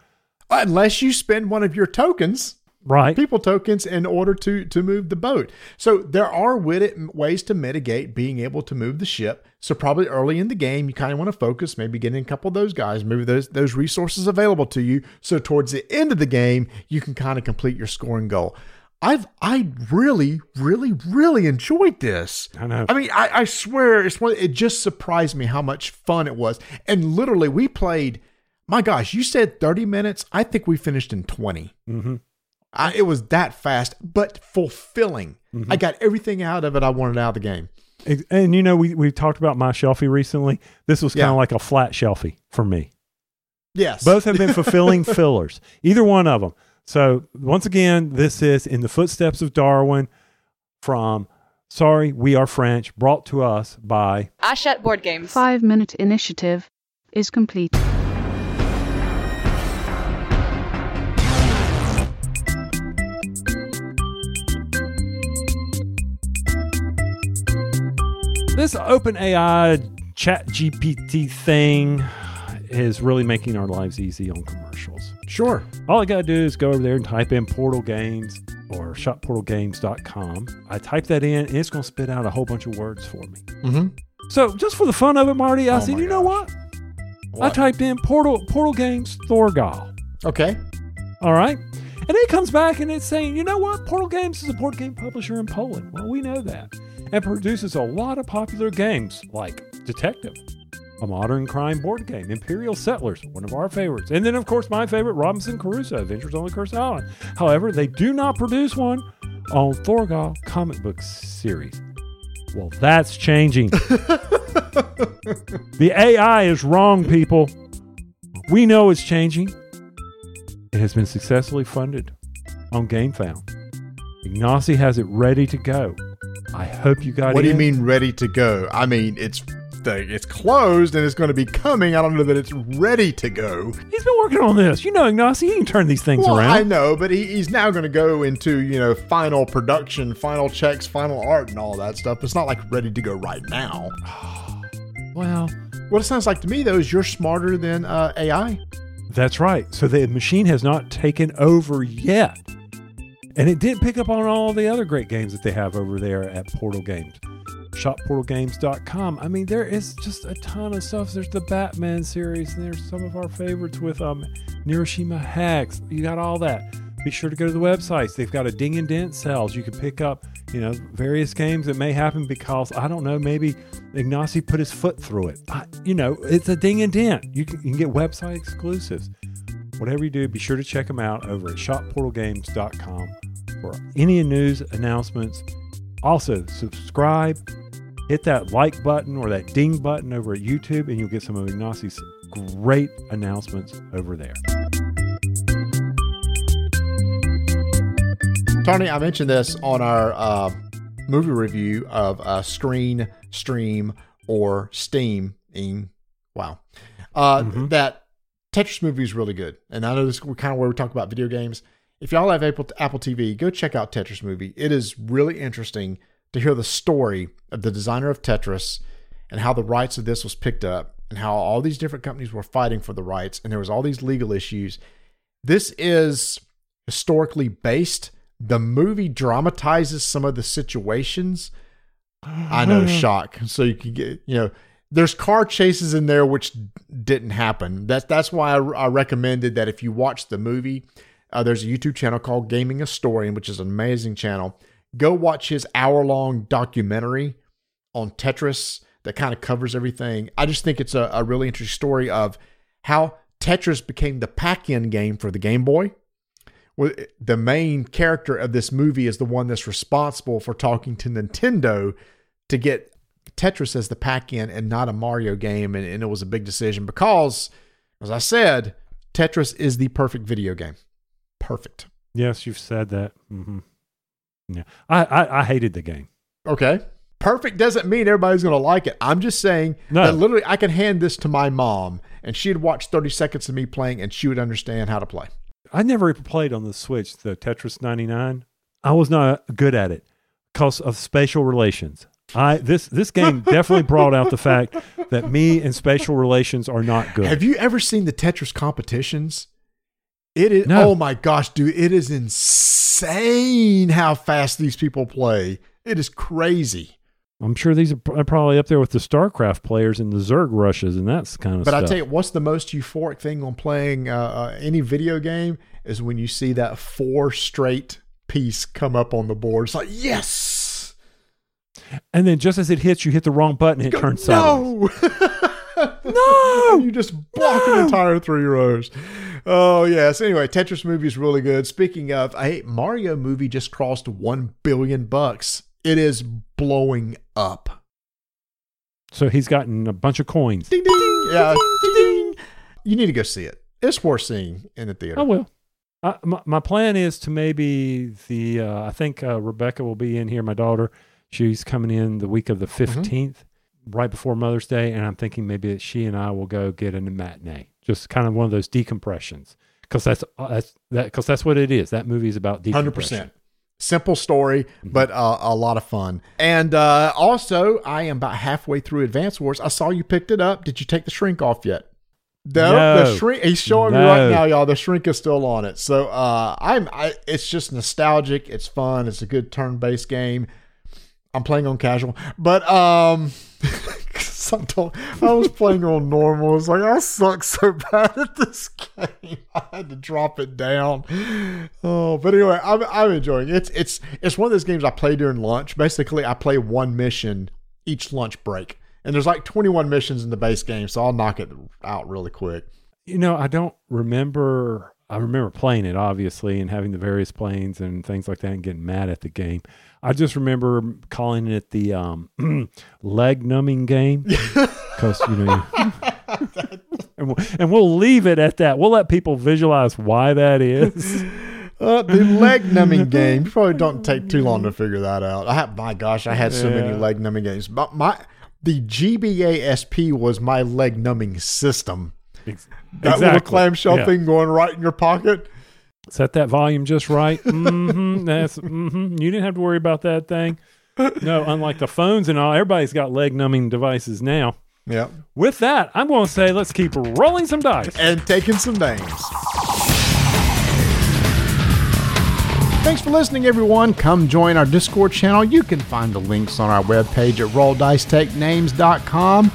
B: Unless you spend one of your tokens,
C: Right.
B: people tokens, in order to to move the boat. So there are wit- ways to mitigate being able to move the ship. So probably early in the game, you kind of want to focus, maybe getting a couple of those guys, maybe those those resources available to you. So towards the end of the game, you can kind of complete your scoring goal. I've I really, really, really enjoyed this.
C: I know.
B: I mean, I, I swear it's one. It just surprised me how much fun it was. And literally, we played. My gosh, you said thirty minutes. I think we finished in 20
C: Mm-hmm.
B: I, it was that fast, but fulfilling. I mm-hmm. got everything out of it I wanted out of the game.
C: And you know, we we talked about my shelfie recently. This was kind
B: Yeah.
C: of like a flat shelfie for me.
B: Yes,
C: Both have been fulfilling fillers. Either one of them. So once again, this is in the footsteps of Darwin from Sorry, We Are French, brought to us by
H: Hachette Board Games.
F: Five minute initiative is complete.
C: This open AI chat GPT thing is really making our lives easy on commercials.
B: sure.
C: All I got to do is go over there and type in Portal Games or shopportalgames.com. I type that in and it's going to spit out a whole bunch of words for me.
B: Mm-hmm.
C: So just for the fun of it, Marty, I
B: Oh
C: said, you know
B: gosh.
C: what? I typed in Portal Portal Games Thorgal.
B: Okay.
C: All right. And it comes back and it's saying, you know what? Portal Games is a board game publisher in Poland. Well, we know that. And produces a lot of popular games like Detective, a modern crime board game, Imperial Settlers, one of our favorites. And then, of course, my favorite, Robinson Crusoe, Adventures on the Cursed Island. However, they do not produce one on Thorgal comic book series. Well, that's changing. the AI is wrong, people. We know it's changing. It has been successfully funded on GameFound. Ignacy has it ready to go. I hope you got
B: What do you mean ready to go? I mean it's it's closed and it's going to be coming. I don't know that it's ready to go.
C: He's been working on this. You know, Ignacy, he can turn these things
B: Well,
C: around.
B: I know, but he, he's now going to go into you know final production, final checks, final art, and all that stuff. It's not like ready to go right now.
C: Well,
B: What it sounds like to me though is you're smarter than uh, AI.
C: that's right. So the machine has not taken over yet. And it didn't pick up on all the other great games that they have over there at Portal Games. ShopPortalGames.com. I mean, there is just a ton of stuff. There's the Batman series, and there's some of our favorites with um, Neuroshima Hex. You got all that. Be sure to go to the websites. They've got a ding and dent sales. You can pick up, you know, various games that may happen because I don't know, maybe Ignacy put his foot through it. I, you know, it's a ding and dent. You can, you can get website exclusives. Whatever you do, be sure to check them out over at shopportalgames.com for any news announcements. Also, subscribe, hit that like button or that ding button over at YouTube, and you'll get some of Ignacy's great announcements over there.
B: Tony, I mentioned this on our uh, movie review of uh, Screen, Stream, or Steam. Wow. Uh,
C: Mhm.
B: That Tetris movie is really good. And I know this is kind of where we talk about video games. if y'all have Apple Apple TV, go check out Tetris movie. It is really interesting to hear the story of the designer of Tetris and how the rights of this was picked up and how all these different companies were fighting for the rights and there was all these legal issues. This is historically based. The movie dramatizes some of the situations. I know, shock. So you can get, you know, there's car chases in there which didn't happen. That's that's why I, I recommended that if you watch the movie, uh, there's a YouTube channel called Gaming Story, which is an amazing channel. Go watch his hour long documentary on Tetris that kind of covers everything. I just think it's a, a really interesting story of how Tetris became the pack-in game for the Game Boy. Well, the main character of this movie is the one that's responsible for talking to Nintendo to get Tetris as the pack-in and not a Mario game, and, and it was a big decision because, as I said, Tetris is the perfect video game. Perfect.
C: Yes, you've said that. hmm Yeah, I, I I hated the game.
B: Okay. Perfect doesn't mean everybody's going to like it. I'm just saying
C: No.
B: that literally I can hand this to my mom and she'd watch 30 seconds of me playing and she would understand how to play.
C: I never even played on the Switch, the Tetris 99. I was not good at it because of spatial relations. I this this game definitely brought out the fact that me and spatial relations are not good.
B: Have you ever seen the Tetris competitions? It is
C: No.
B: oh my gosh, dude, it is insane how fast these people play. It is crazy.
C: I'm sure these are probably up there with the StarCraft players and the Zerg rushes and that's kind of stuff.
B: But
C: stuff.
B: I tell you, what's the most euphoric thing on playing uh, uh, any video game is when you see that four straight piece come up on the board. It's like yes,
C: and then just as it hits, you hit the wrong button it turns sideways.
B: no, no, you just block an entire three rows. Oh yes. Anyway, Tetris movie is really good. Speaking of, I hate Mario movie just crossed one billion bucks. It is blowing up.
C: So he's gotten a bunch of coins.
B: Ding ding. Yeah. Ding, ding. You need to go see it. It's worth seeing in the theater.
C: I will. I, my, my plan is to maybe the uh, I think uh, Rebecca will be in here. My daughter, she's coming in the week of the 15th right before Mother's Day, and I'm thinking maybe that she and I will go get a matinee, just kind of one of those decompressions, because that's uh, that's that because that's what it is. That movie is about decompression.
B: Hundred percent. Simple story, but uh, a lot of fun. And uh, also, I am about halfway through Advance Wars. I saw you picked it up. Did you take the shrink off yet? No,
C: No.
B: the shrink. He's showing me right now, y'all. The shrink is still on it. So uh, I'm. I, it's just nostalgic. It's fun. It's a good turn-based game. I'm playing on casual, but um, I, I was playing on normal. It's like I suck so bad at this game. I had to drop it down. Oh, but anyway, I'm I'm enjoying it. It's it's it's one of those games I play during lunch. Basically, I play one mission each lunch break, and there's like 21 missions in the base game, so I'll knock it out really quick.
C: You know, I don't remember. I remember playing it obviously and having the various planes and things like that and getting mad at the game. I just remember calling it the um, leg numbing game because you know, and, we'll, and we'll leave it at that. We'll let people visualize why that is.
B: Uh, the leg numbing game. You probably don't take too long to figure that out. I have, my gosh, I had so many leg numbing games. But my the GBA SP was my leg numbing system.
C: Ex-
B: That little clamshell
C: Yeah.
B: thing going right in your pocket.
C: Set that volume just right. hmm That's hmm You didn't have to worry about that thing. No, unlike the phones and all, everybody's got leg numbing devices now.
B: Yeah.
C: With that, I'm going to say let's keep rolling some dice.
B: And taking some names. Thanks for listening, everyone. Come join our Discord channel. You can find the links on our webpage at rolldicetakenames.com.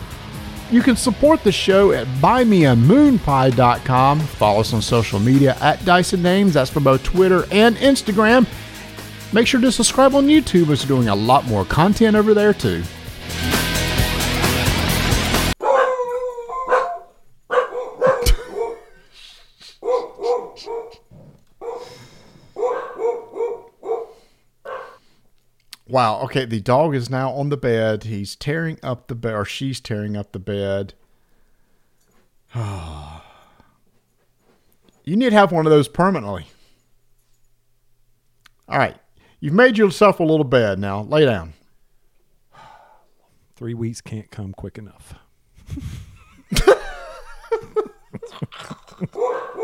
B: You can support the show at buymeamoonpie.com. Follow us on social media at Dyson Names. That's for both Twitter and Instagram. Make sure to subscribe on YouTube as we're doing a lot more content over there too. Wow. Okay. The dog is now on the bed. He's tearing up the bed, or she's tearing up the bed. you need to have one of those permanently. All right. You've made yourself a little bed now. Lay down.
C: Three weeks can't come quick enough.